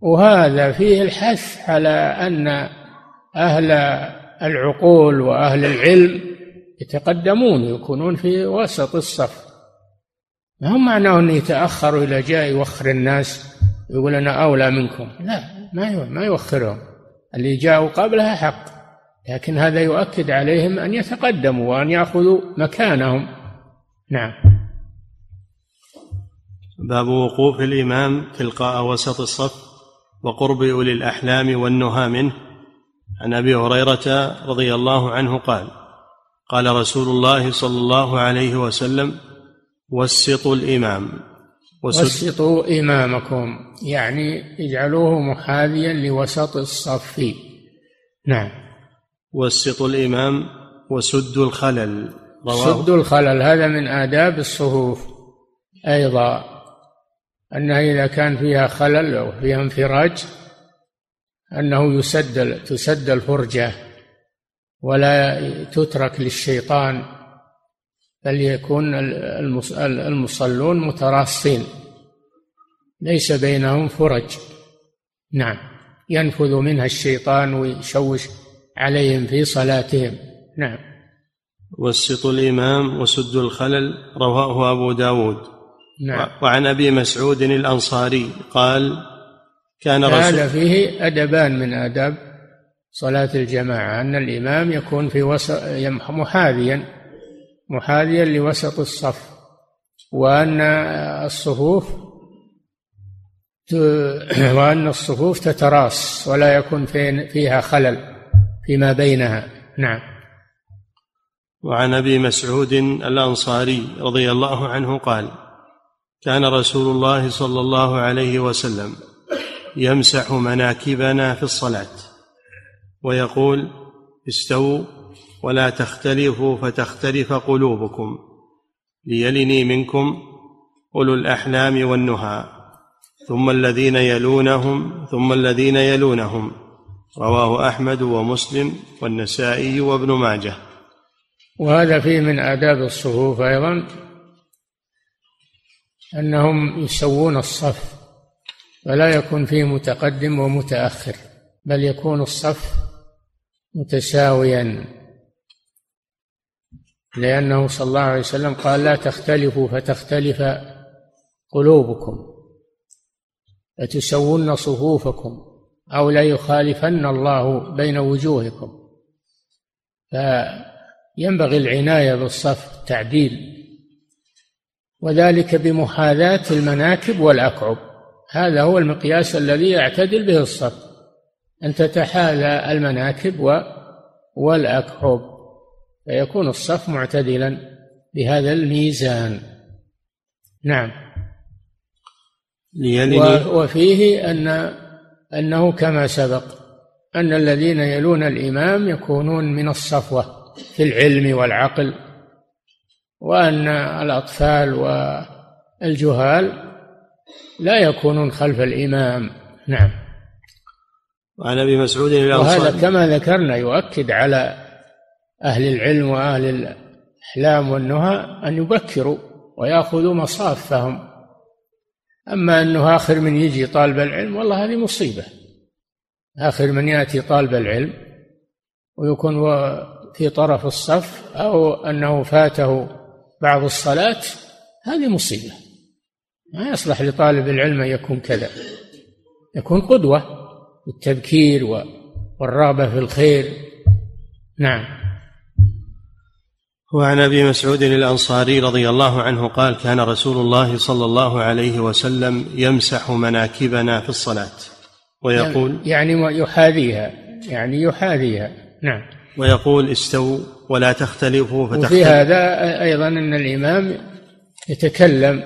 وهذا فيه الحث على أن أهل العقول وأهل العلم يتقدمون يكونون في وسط الصف. ما هو معناه أنه يتأخر إلى جاء يوخر الناس يقول أنا أولى منكم؟ لا ما ما يوخرهم. اللي جاءوا قبلها حق لكن هذا يؤكد عليهم أن يتقدموا وأن يأخذوا مكانهم. نعم. باب وقوف الإمام تلقاء وسط الصف وقرب أولي الأحلام والنهى منه. عن أبي هريرة رضي الله عنه قال قال رسول الله صلى الله عليه وسلم وسطوا الإمام. وسطوا إمامكم يعني اجعلوه محاذيا لوسط الصف. نعم. وسطوا الإمام وسدوا الخلل. رواه سدوا الخلل هذا من آداب الصفوف أيضا أنها إذا كان فيها خلل أو فيها انفراج أنه يسد تسد الفرجة ولا تترك للشيطان بل يكون المصلون متراصين. ليس بينهم فرج. نعم. ينفذ منها الشيطان ويشوش عليهم في صلاتهم. نعم. وسط الإمام وسد الخلل رواه أبو داود. نعم. وعن أبي مسعود الأنصاري قال كان رسول هذا فيه أدبان من آداب صلاة الجماعة أن الإمام يكون في وسط محاذيا. محاذيا لوسط الصف وأن الصفوف [CLEARS THROAT] وأن الصفوف تتراص ولا يكون فيها خلل فيما بينها. نعم. وعن أبي مسعود الأنصاري رضي الله عنه قال كان رسول الله صلى الله عليه وسلم يمسح مناكبنا في الصلاة ويقول استووا ولا تختلفوا فتختلف قلوبكم. ليلني منكم أولو الأحلام والنهى. ثم الذين يلونهم ثم الذين يلونهم. رواه أحمد ومسلم والنسائي وابن ماجه. وهذا فيه من آداب الصفوف أيضا أنهم يسوون الصف فلا يكون فيه متقدم ومتأخر بل يكون الصف متساويا. لأنه صلى الله عليه وسلم قال لا تختلفوا فتختلف قلوبكم لتسون صفوفكم أو لا يخالفن الله بين وجوهكم. فينبغي العناية بالصف التعديل وذلك بمحاذاة المناكب والأكعب. هذا هو المقياس الذي يعتدل به الصف أن تتحاذى المناكب والأكعب. فيكون الصف معتدلا بهذا الميزان. نعم. وفيه أن أنه كما سبق أن الذين يلون الإمام يكونون من الصفوة في العلم والعقل وأن الأطفال والجهال لا يكونون خلف الإمام. نعم. وعن أبي مسعود الانصاري وهذا كما ذكرنا يؤكد على أهل العلم وأهل الإحلام والنهى أن يبكروا ويأخذوا مصافهم. أما أنه آخر من يجي طالب العلم والله هذه مصيبة. آخر من يأتي طالب العلم ويكون في طرف الصف أو أنه فاته بعض الصلاة هذه مصيبة. ما يصلح لطالب العلم أن يكون كذا. يكون قدوة بالتبكير والرغبة في الخير. نعم. وعن أبي مسعود الأنصاري رضي الله عنه قال كان رسول الله صلى الله عليه وسلم يمسح مناكبنا في الصلاة. ويقول يعني يحاذيها يعني يحاذيها. نعم. ويقول استووا ولا تختلفوا فتختلف. وفي هذا أيضا أن الإمام يتكلم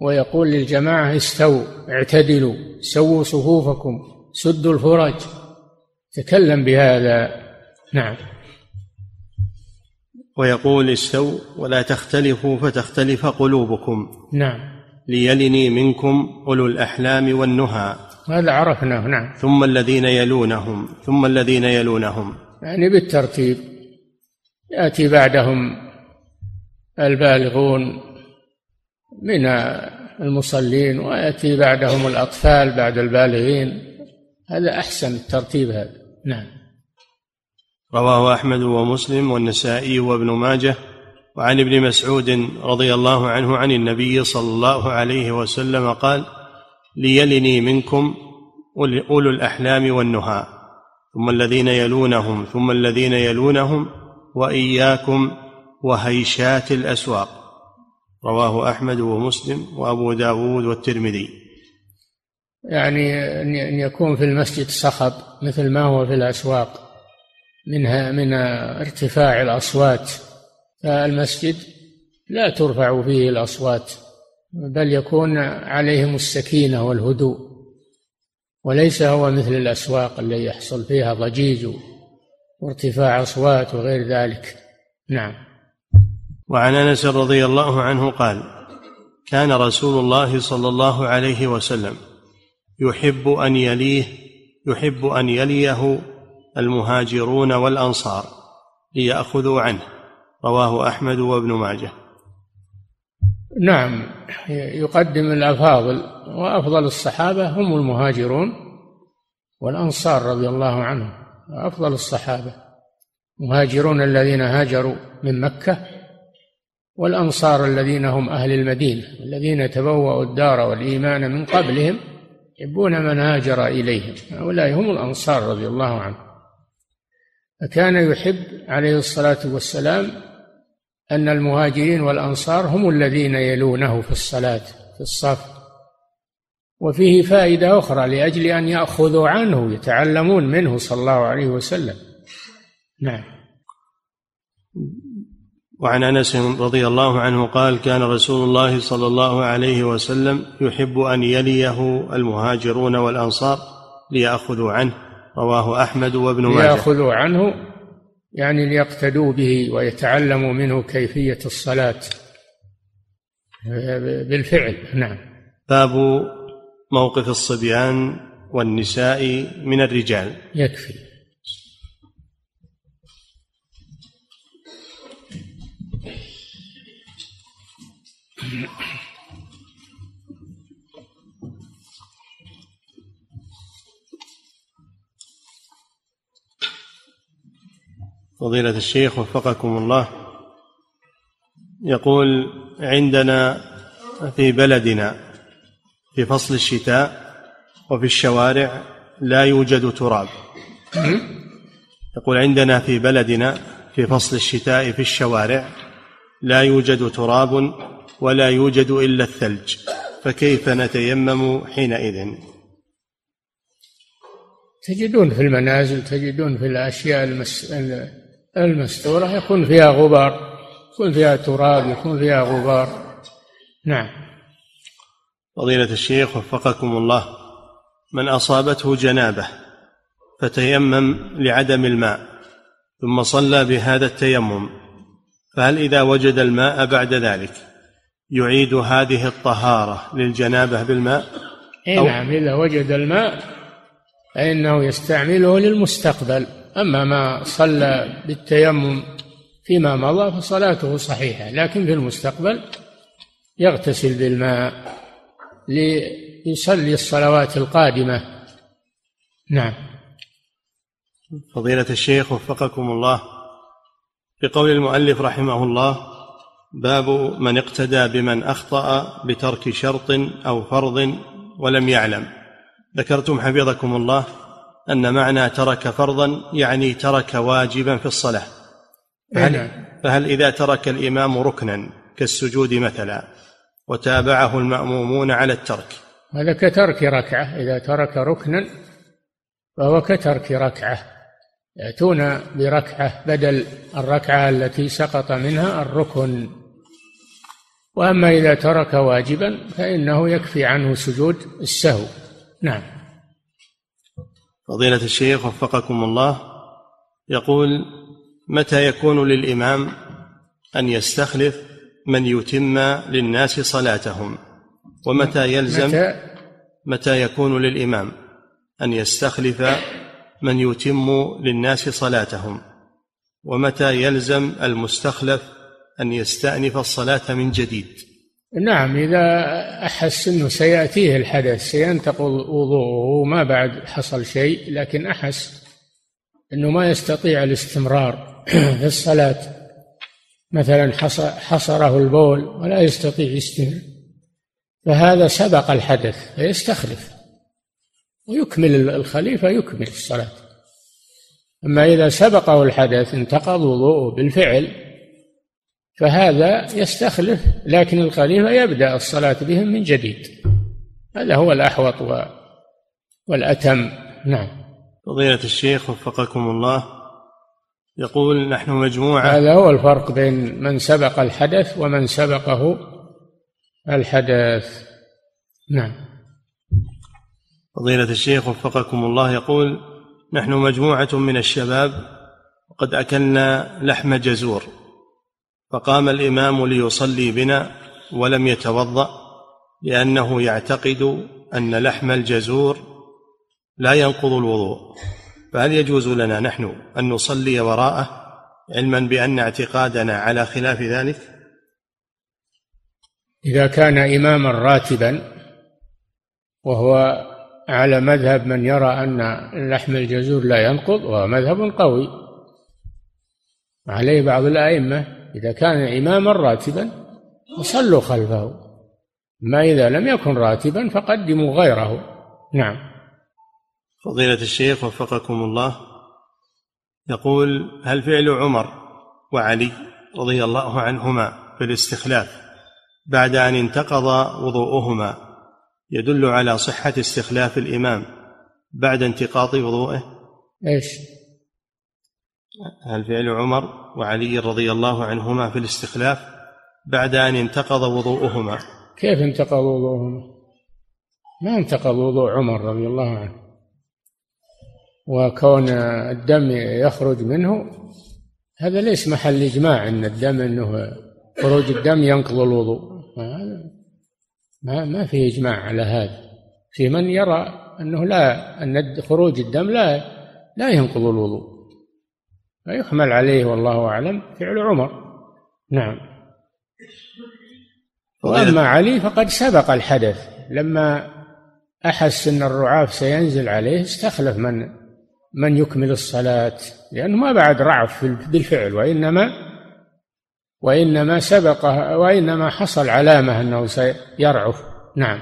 ويقول للجماعة استووا اعتدلوا سووا صفوفكم سدوا الفرج. تكلم بهذا. نعم. ويقول استووا ولا تختلفوا فتختلف قلوبكم. نعم. ليلني منكم أولو الأحلام والنهى. هذا عرفناه نعم. ثم الذين يلونهم ثم الذين يلونهم. يعني بالترتيب يأتي بعدهم البالغون من المصلين ويأتي بعدهم الأطفال بعد البالغين. هذا أحسن الترتيب هذا. نعم. رواه أحمد ومسلم والنسائي وابن ماجه وعن ابن مسعود رضي الله عنه عن النبي صلى الله عليه وسلم قال ليلني منكم أولو الأحلام والنهى ثم الذين يلونهم ثم الذين يلونهم وإياكم وهيشات الأسواق. رواه أحمد ومسلم وأبو داود والترمذي. يعني ان يكون في المسجد صخب مثل ما هو في الأسواق. منها من ارتفاع الأصوات فالمسجد لا ترفع فيه الأصوات بل يكون عليهم السكينة والهدوء وليس هو مثل الأسواق اللي يحصل فيها ضجيج وارتفاع أصوات وغير ذلك. نعم. وعن أنس رضي الله عنه قال كان رسول الله صلى الله عليه وسلم يحب أن يليه يحب أن يليه المهاجرون والأنصار ليأخذوا عنه. رواه أحمد وابن ماجه. نعم يقدم الأفاضل. وأفضل الصحابة هم المهاجرون والأنصار رضي الله عنهم. أفضل الصحابة. المهاجرون الذين هاجروا من مكة والأنصار الذين هم أهل المدينة الذين تبوأوا الدار والإيمان من قبلهم يحبون من هاجر إليهم. هؤلاء هم الأنصار رضي الله عنهم. فكان يحب عليه الصلاة والسلام أن المهاجرين والأنصار هم الذين يلونه في الصلاة في الصف. وفيه فائدة أخرى لأجل أن يأخذوا عنه يتعلمون منه صلى الله عليه وسلم. نعم. وعن أنس رضي الله عنه قال كان رسول الله صلى الله عليه وسلم يحب أن يليه المهاجرون والأنصار ليأخذوا عنه. رواه أحمد وابن ماجه. ليأخذوا عنه يعني ليقتدوا به ويتعلموا منه كيفية الصلاة. بالفعل نعم. باب موقف الصبيان والنساء من الرجال. يكفي. فضيلة الشيخ وفقكم الله. يقول عندنا في بلدنا في فصل الشتاء وفي الشوارع لا يوجد تراب. يقول عندنا في بلدنا في فصل الشتاء في الشوارع لا يوجد تراب ولا يوجد إلا الثلج. فكيف نتيمم حينئذ؟ تجدون في المنازل تجدون في الأشياء المس... المستورة يكون فيها غبار يكون فيها تراب يكون فيها غبار. نعم. فضيلة الشيخ وفقكم الله من أصابته جنابة فتيمم لعدم الماء ثم صلى بهذا التيمم فهل إذا وجد الماء بعد ذلك يعيد هذه الطهارة للجنابة بالماء؟ أي نعم إذا وجد الماء فإنه يستعمله للمستقبل. أما ما صلى بالتيمم فيما مضى فصلاته صحيحة لكن في المستقبل يغتسل بالماء ليصلي الصلوات القادمة. نعم. فضيلة الشيخ وفقكم الله بقول المؤلف رحمه الله باب من اقتدى بمن أخطأ بترك شرط أو فرض ولم يعلم. ذكرتم حفظكم الله أن معنى ترك فرضا يعني ترك واجبا في الصلاة. فهل, نعم. فهل إذا ترك الإمام ركنا كالسجود مثلا وتابعه المأمومون على الترك؟ هذا كترك ركعة. إذا ترك ركنا فهو كترك ركعة. يأتون بركعة بدل الركعة التي سقط منها الركن. وأما إذا ترك واجبا فإنه يكفي عنه سجود السهو. نعم. فضيلة الشيخ وفقكم الله يقول متى يكون للإمام أن يستخلف من يتم للناس صلاتهم؟ ومتى يلزم متى, متى يكون للإمام أن يستخلف من يتم للناس صلاتهم؟ ومتى يلزم المستخلف أن يستأنف الصلاة من جديد؟ نعم إذا أحس أنه سيأتيه الحدث سينتقض وضوءه ما بعد حصل شيء لكن أحس أنه ما يستطيع الاستمرار [CLEARS THROAT] في الصلاة. مثلا حصره البول ولا يستطيع يستمر. فهذا سبق الحدث فيستخلف. ويكمل الخليفة يكمل الصلاة. أما إذا سبقه الحدث انتقض وضوءه بالفعل فهذا يستخلف لكن الخليفة يبدأ الصلاة بهم من جديد. هذا هو الأحوط والأتم. نعم. فضيلة الشيخ وفقكم الله. يقول نحن مجموعة. هذا هو الفرق بين من سبق الحدث ومن سبقه الحدث. نعم. فضيلة الشيخ وفقكم الله. يقول نحن مجموعة من الشباب وقد أكلنا لحم جزور. فقام الإمام ليصلي بنا ولم يتوضأ لأنه يعتقد أن لحم الجزور لا ينقض الوضوء. فهل يجوز لنا نحن أن نصلي وراءه علما بأن اعتقادنا على خلاف ذلك؟ إذا كان إماما راتبا وهو على مذهب من يرى أن لحم الجزور لا ينقض وهو مذهب قوي. عليه بعض الأئمة. إذا كان إماما راتبا فصلوا خلفه. ما إذا لم يكن راتبا فقدموا غيره. نعم. فضيلة الشيخ وفقكم الله يقول هل فعل عمر وعلي رضي الله عنهما في الاستخلاف بعد أن انتقض وضوءهما يدل على صحة استخلاف الإمام بعد انتقاض وضوءه إيش؟ هل فعل عمر وعلي رضي الله عنهما في الاستخلاف بعد أن انتقض وضوءهما. كيف انتقض وضوءهما؟ ما انتقض وضوء عمر رضي الله عنه. وكون الدم يخرج منه هذا ليس محل إجماع أن الدم أنه خروج الدم ينقض الوضوء. ما ما في إجماع على هذا. في من يرى أنه لا أن خروج الدم لا لا ينقض الوضوء. فيحمل عليه والله أعلم فعل عمر. نعم. وأما علي فقد سبق الحدث. لما أحس أن الرعاف سينزل عليه استخلف من من يكمل الصلاة لأنه ما بعد رعف بالفعل وإنما وإنما سبقه وإنما حصل علامة أنه سيرعف. نعم.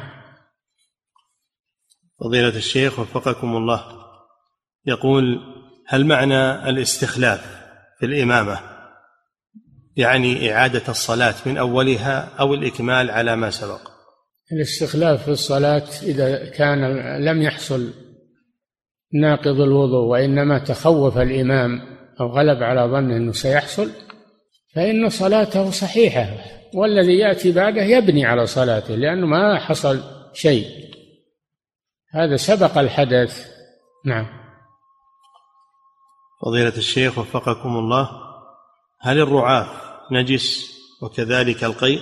فضيلة الشيخ وفقكم الله. يقول هل معنى الاستخلاف في الإمامة؟ يعني إعادة الصلاة من أولها أو الإكمال على ما سبق. الاستخلاف في الصلاة إذا كان لم يحصل ناقض الوضوء وإنما تخوف الإمام أو غلب على ظنه أنه سيحصل فإن صلاته صحيحة والذي يأتي بعده يبني على صلاته لأنه ما حصل شيء. هذا سبق الحدث. نعم. فضيلة الشيخ وفقكم الله هل الرعاف نجس وكذلك القيء؟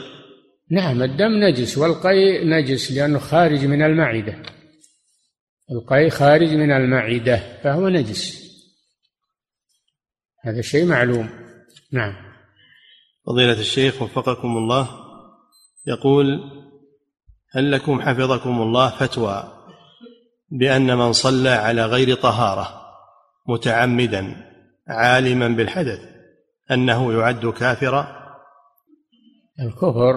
نعم الدم نجس والقيء نجس لأنه خارج من المعدة. القيء خارج من المعدة فهو نجس. هذا شيء معلوم. نعم. فضيلة الشيخ وفقكم الله يقول هل لكم حفظكم الله فتوى بأن من صلى على غير طهارة؟ متعمدا عالما بالحدث أنه يعد كافرا؟ الكفر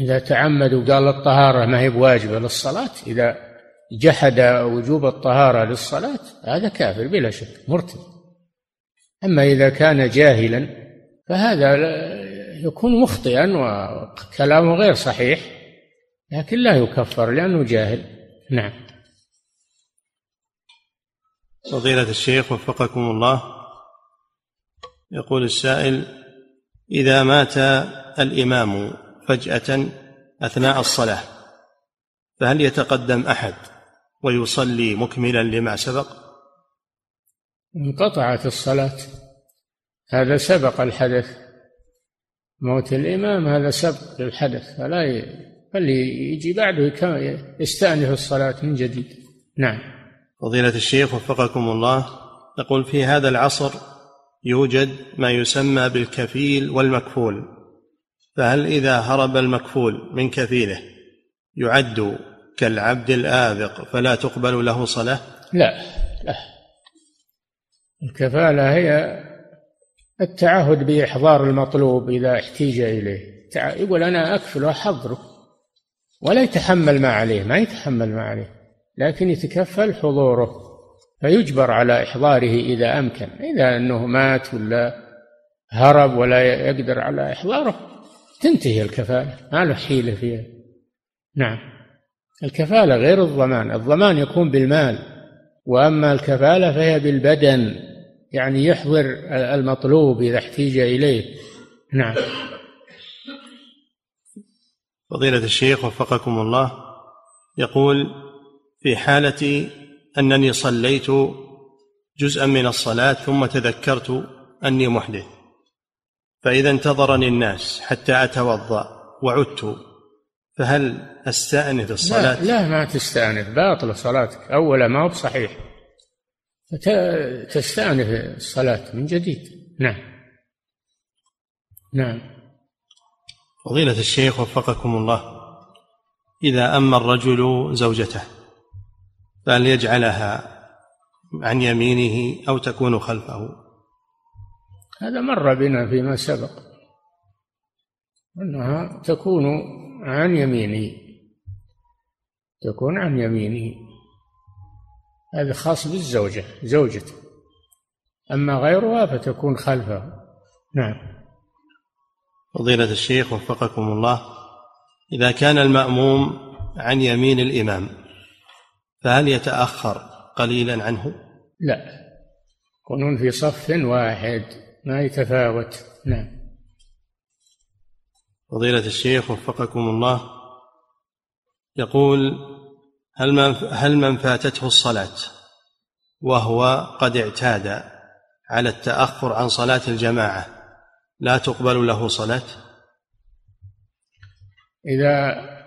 إذا تعمد وقال الطهارة ما هي بواجبة للصلاة إذا جحد وجوب الطهارة للصلاة هذا كافر بلا شك مرتد. أما إذا كان جاهلا فهذا يكون مخطئا وكلامه غير صحيح لكن لا يكفر لأنه جاهل. نعم. فضيلة الشيخ وفقكم الله. يقول السائل إذا مات الإمام فجأة أثناء الصلاة فهل يتقدم أحد ويصلي مكملا لما سبق؟ انقطعت الصلاة. هذا سبق الحدث. موت الإمام هذا سبق للحدث فلا ي... فاللي يجي بعده يستأنف الصلاة من جديد. نعم. فضيلة الشيخ وفقكم الله يقول في هذا العصر يوجد ما يسمى بالكفيل والمكفول. فهل إذا هرب المكفول من كفيله يعد كالعبد الآبق فلا تقبل له صلاة؟ لا لا. الكفالة هي التعهد بإحضار المطلوب إذا احتيج إليه. يقول أنا أكفل وأحضره ولا يتحمل ما عليه ما يتحمل ما عليه. لكن يتكفل حضوره فيجبر على إحضاره إذا أمكن إذا أنه مات ولا هرب ولا يقدر على إحضاره. تنتهي الكفالة ما له حيلة فيها. نعم. الكفالة غير الضمان الضمان يكون بالمال وأما الكفالة فهي بالبدن يعني يحضر المطلوب إذا احتيج إليه. نعم. فضيلة الشيخ وفقكم الله يقول في حالة أنني صليت جزءا من الصلاة ثم تذكرت أني محدث. فإذا انتظرني الناس حتى أتوضأ وعدت فهل أستأنف الصلاة؟ لا, لا ما تستأنف. باطلة صلاتك. أولا ما هو بصحيح تستأنف الصلاة من جديد. نعم. نعم. فضيلة الشيخ وفقكم الله إذا أما الرجل زوجته فهل يجعلها عن يمينه أو تكون خلفه. هذا مر بنا فيما سبق أنها تكون عن يمينه تكون عن يمينه هذا خاص بالزوجة زوجته. أما غيرها فتكون خلفه. نعم. فضيلة الشيخ وفقكم الله إذا كان المأموم عن يمين الإمام فهل يتأخر قليلا عنه؟ لا. يكونون في صف واحد. ما يتفاوت. نعم. فضيلة الشيخ وفقكم الله. يقول هل من هل من فاتته الصلاة وهو قد اعتاد على التأخر عن صلاة الجماعة لا تقبل له صلاة؟ إذا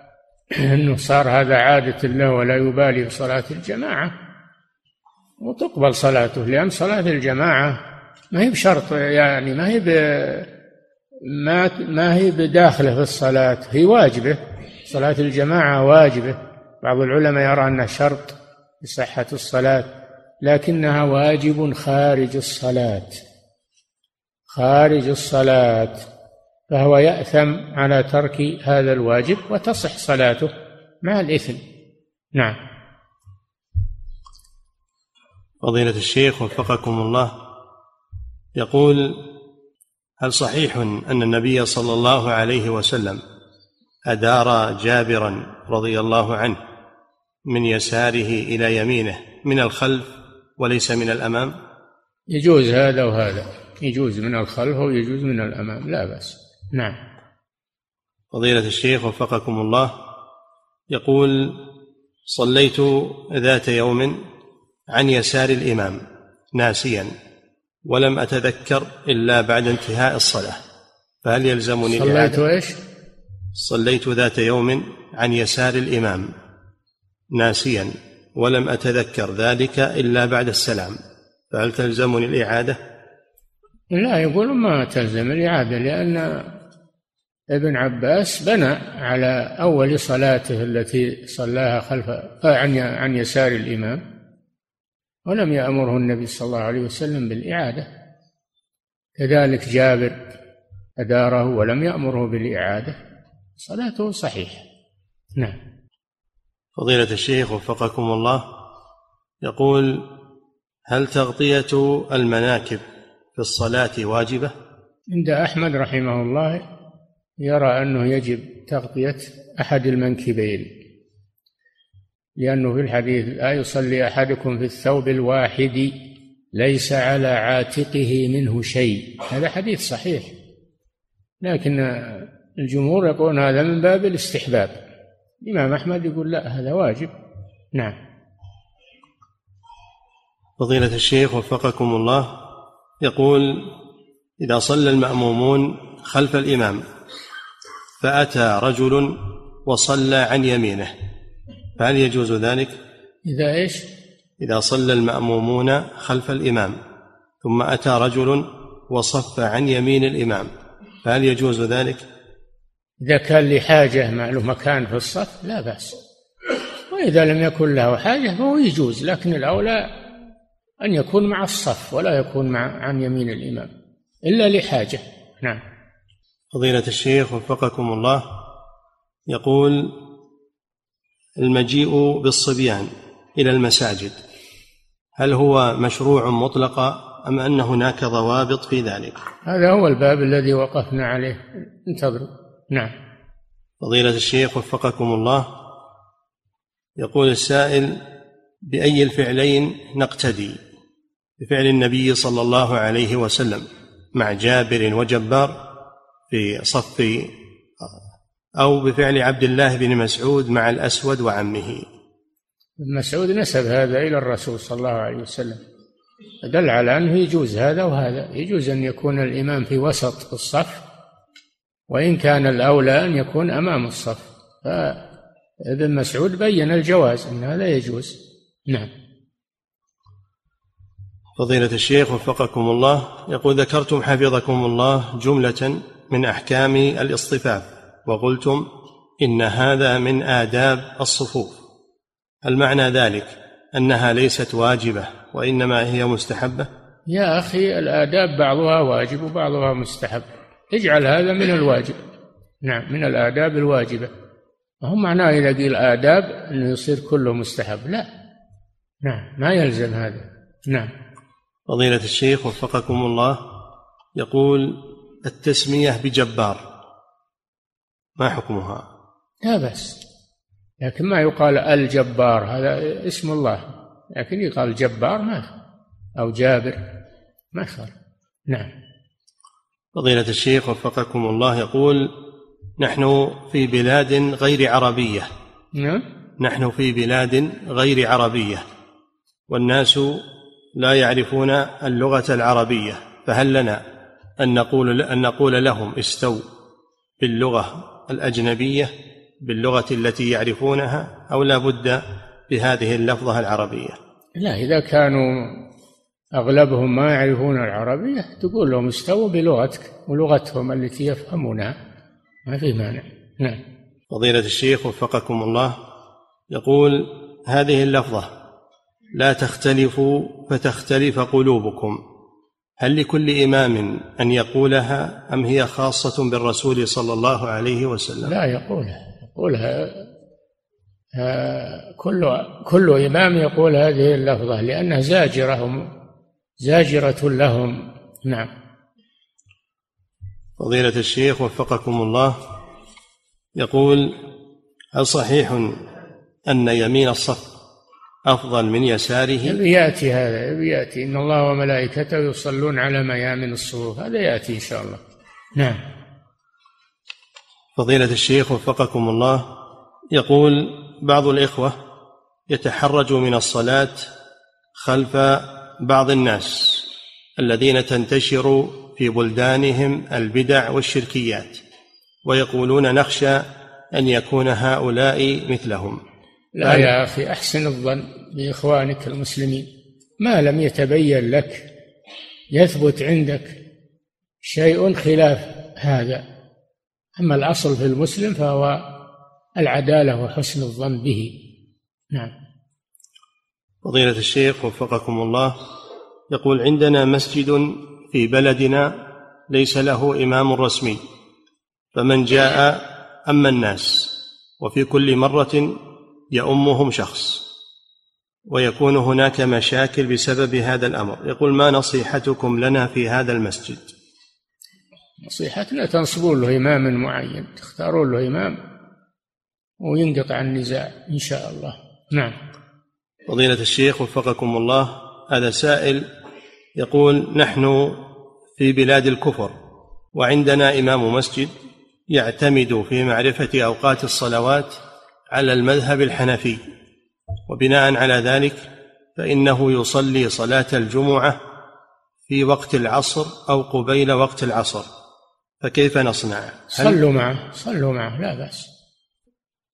أنه صار هذا عادة له ولا يبالي بصلاة الجماعة. وتقبل صلاته لأن صلاة الجماعة ما هي بشرط يعني ما هي ما ما هي بداخله في الصلاة هي واجبة. صلاة الجماعة واجبة. بعض العلماء يرى أنها شرط لصحة الصلاة لكنها واجب خارج الصلاة. خارج الصلاة. فهو يأثم على ترك هذا الواجب وتصح صلاته مع الإثم. نعم. فضيلة الشيخ وفقكم الله. يقول هل صحيح أن النبي صلى الله عليه وسلم أدار جابرا رضي الله عنه من يساره إلى يمينه من الخلف وليس من الأمام؟ يجوز هذا وهذا. يجوز من الخلف ويجوز من الأمام لا بأس. نعم فضيلة الشيخ وفقكم الله يقول صليت ذات يوم عن يسار الإمام ناسيا ولم أتذكر إلا بعد انتهاء الصلاة فهل يلزمني صليت إيش؟ صليت ذات يوم عن يسار الإمام ناسيا ولم أتذكر ذلك إلا بعد السلام فهل تلزمني الإعادة؟ لا يقول ما تلزم الإعادة لأن ابن عباس بنى على أول صلاته التي صلاها خلف عن عن يسار الإمام ولم يأمره النبي صلى الله عليه وسلم بالإعادة. كذلك جابر أداره ولم يأمره بالإعادة. صلاته صحيحة. نعم. فضيلة الشيخ وفقكم الله يقول هل تغطية المناكب في الصلاة واجبة؟ عند أحمد رحمه الله يرى أنه يجب تغطية أحد المنكبين لأنه في الحديث لا يصلي أحدكم في الثوب الواحد ليس على عاتقه منه شيء. هذا حديث صحيح لكن الجمهور يقولون هذا من باب الاستحباب. الإمام أحمد يقول لا هذا واجب. نعم. فضيلة الشيخ وفقكم الله يقول إذا صلى المأمومون خلف الإمام فأتى رجل وصلى عن يمينه فهل يجوز ذلك؟ إذا إيش؟ إذا صلى المأمومون خلف الإمام ثم أتى رجل وصف عن يمين الإمام فهل يجوز ذلك؟ إذا كان لحاجة ما له مكان في الصف لا بأس وإذا لم يكن له حاجة فهو يجوز لكن الأولى أن يكون مع الصف ولا يكون مع عن يمين الإمام إلا لحاجة نعم فضيلة الشيخ وفقكم الله يقول المجيء بالصبيان إلى المساجد هل هو مشروع مطلقا أم أن هناك ضوابط في ذلك؟ هذا هو الباب الذي وقفنا عليه. انتظروا. نعم. فضيلة الشيخ وفقكم الله يقول السائل بأي الفعلين نقتدي؟ بفعل النبي صلى الله عليه وسلم مع جابر وجبار في صف أو بفعل عبد الله بن مسعود مع الأسود وعمه. مسعود نسب هذا إلى الرسول صلى الله عليه وسلم. دل على أنه يجوز هذا وهذا. يجوز أن يكون الإمام في وسط الصف وإن كان الأولى أن يكون أمام الصف. فابن مسعود بين الجواز أن هذا يجوز. نعم. فضيلة الشيخ وفقكم الله يقول ذكرتم حفظكم الله جملة من أحكام الاصطفاف وقلتم إن هذا من آداب الصفوف. هل معنى ذلك أنها ليست واجبة وإنما هي مستحبة. يا أخي الآداب بعضها واجب وبعضها مستحب. اجعل هذا من الواجب. نعم من الآداب الواجبة. ما معناه إذا قيل آداب إنه يصير كله مستحب؟ لا. نعم ما يلزم هذا. نعم. فضيلة الشيخ وفقكم الله يقول التسمية بجبار. ما حكمها؟ لا بأس. لكن ما يقال الجبار هذا اسم الله. لكن يقال جبار ما أو جابر ما خالف نعم. فضيلة الشيخ وفقكم الله يقول نحن في بلاد غير عربية. نعم. نحن في بلاد غير عربية. والناس لا يعرفون اللغة العربية فهل لنا أن نقول أن نقول لهم استو باللغة الأجنبية باللغة التي يعرفونها أو لا بد بهذه اللفظة العربية. لا إذا كانوا أغلبهم ما يعرفون العربية تقول لهم استووا بلغتك ولغتهم التي يفهمونها. ما في مانع. نعم. فضيلة الشيخ وفقكم الله يقول هذه اللفظة لا تختلفوا فتختلف قلوبكم. هل لكل إمام أن يقولها أم هي خاصة بالرسول صلى الله عليه وسلم؟ لا يقولها يقولها. كل كل إمام يقول هذه اللفظة لأنها زاجرة زاجرة لهم. نعم. فضيلة الشيخ وفقكم الله يقول هل صحيح أن يمين الصف أفضل من يساره؟ يأتي هذا يأتي. إن الله وملائكته يصلون على ميامن الصفوف. هذا يأتي إن شاء الله. نعم. فضيلة الشيخ وفقكم الله يقول بعض الإخوة يتحرج من الصلاة خلف بعض الناس الذين تنتشر في بلدانهم البدع والشركيات ويقولون نخشى أن يكون هؤلاء مثلهم. لا يا أخي أحسن الظن بإخوانك المسلمين. ما لم يتبين لك يثبت عندك شيء خلاف هذا. أما الأصل في المسلم فهو العدالة وحسن الظن به. نعم. فضيلة الشيخ وفقكم الله يقول عندنا مسجد في بلدنا ليس له إمام رسمي فمن جاء أما الناس وفي كل مرة يؤمهم شخص ويكون هناك مشاكل بسبب هذا الأمر. يقول ما نصيحتكم لنا في هذا المسجد؟ نصيحتنا تنصبون له إماما معين تختارون له إمام وينقطع النزاع إن شاء الله. نعم. فضيلة الشيخ وفقكم الله هذا سائل يقول نحن في بلاد الكفر وعندنا إمام مسجد يعتمد في معرفة أوقات الصلوات على المذهب الحنفي. وبناء على ذلك فإنه يصلي صلاة الجمعة في وقت العصر أو قبيل وقت العصر. فكيف نصنع؟ صلوا معه صلوا معه لا بأس.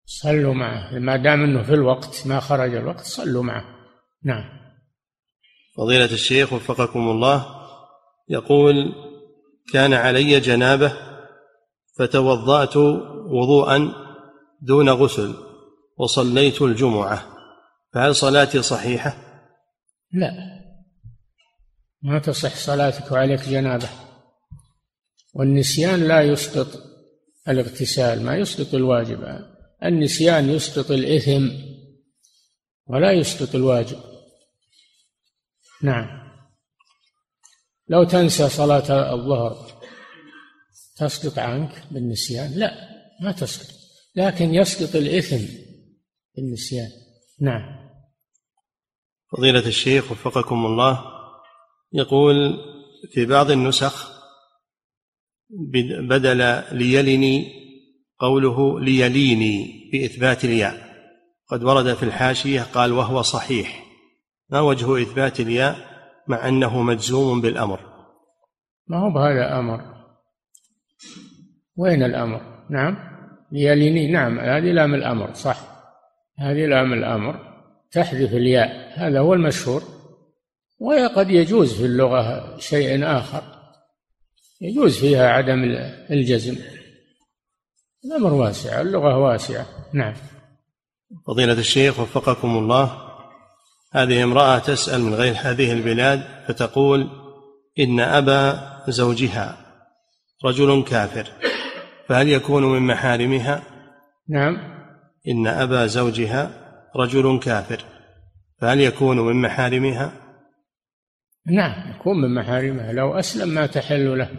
صلوا معه. ما دام إنه في الوقت ما خرج الوقت صلوا معه. نعم. فضيلة الشيخ وفقكم الله يقول كان علي جنابة فتوضأت وضوءا دون غسل. وصليت الجمعة فهل صلاتي صحيحة؟ لا. ما تصح صلاتك وعليك جنابة. والنسيان لا يسقط الاغتسال ما يسقط الواجب. النسيان يسقط الإثم ولا يسقط الواجب. نعم. لو تنسى صلاة الظهر تسقط عنك بالنسيان؟ لا ما تسقط. لكن يسقط الإثم بالنسيان نعم. فضيلة الشيخ وفقكم الله يقول في بعض النسخ بدل ليلني قوله ليليني بإثبات الياء. قد ورد في الحاشية قال وهو صحيح. ما وجه إثبات الياء مع أنه مجزوم بالأمر؟ ما هو بهذا أمر وين الأمر؟ نعم. ليليني نعم هذه لام الأمر صح. هذه لام الأمر تحذف الياء هذا هو المشهور. وقد يجوز في اللغة شيء آخر يجوز فيها عدم الجزم. الأمر واسع اللغة واسعة. نعم. فضيلة الشيخ وفقكم الله. هذه امرأة تسأل من غير هذه البلاد فتقول إن أبا زوجها رجل كافر فهل يكون من محارمها؟ نعم. إن أبا زوجها رجل كافر فهل يكون من محارمها؟ نعم يكون من محارمها. لو أسلم ما تحل له.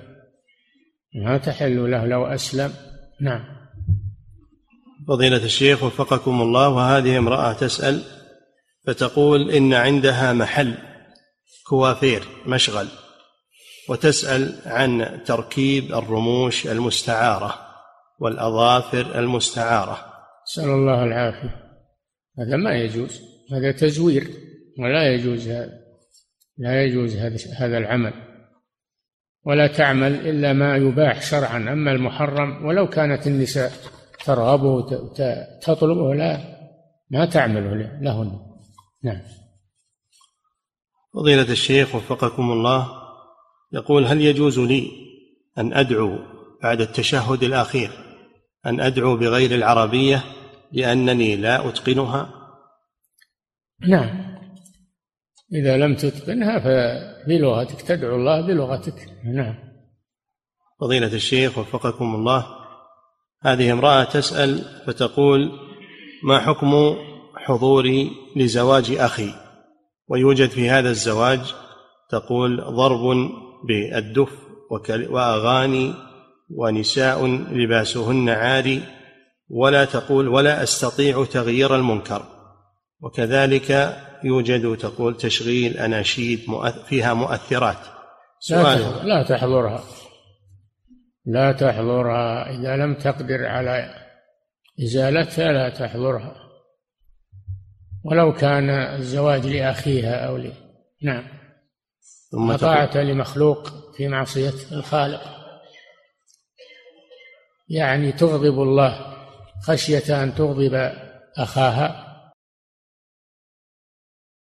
ما تحل له لو أسلم. نعم. فضيلة الشيخ وفقكم الله وهذه امرأة تسأل فتقول إن عندها محل كوافير مشغل وتسأل عن تركيب الرموش المستعارة والأظافر المستعارة. نسأل الله العافية. هذا ما يجوز. هذا تزوير. ولا يجوز هذا. لا يجوز هذا العمل. ولا تعمل إلا ما يباح شرعا. أما المحرم ولو كانت النساء ترغبه تطلبه لا. ما تعمل لهن. نعم. فضيلة الشيخ وفقكم الله يقول هل يجوز لي أن أدعو بعد التشهد الأخير أن أدعو بغير العربية لأنني لا أتقنها؟ نعم. إذا لم تتقنها فبلغتك تدعو الله بلغتك. نعم. فضيلة الشيخ وفقكم الله. هذه امرأة تسأل فتقول ما حكم حضوري لزواج أخي؟ ويوجد في هذا الزواج تقول ضرب بالدف وأغاني ونساء لباسهن عاري ولا تقول ولا أستطيع تغيير المنكر. وكذلك يوجد تقول تشغيل أناشيد فيها مؤثرات. سؤال. لا تحضرها. لا تحضرها. إذا لم تقدر على إزالتها لا تحضرها. ولو كان الزواج لأخيها أو لي نعم. ثم طاعة لمخلوق في معصية الخالق. يعني تغضب الله. خشية أن تغضب أخاها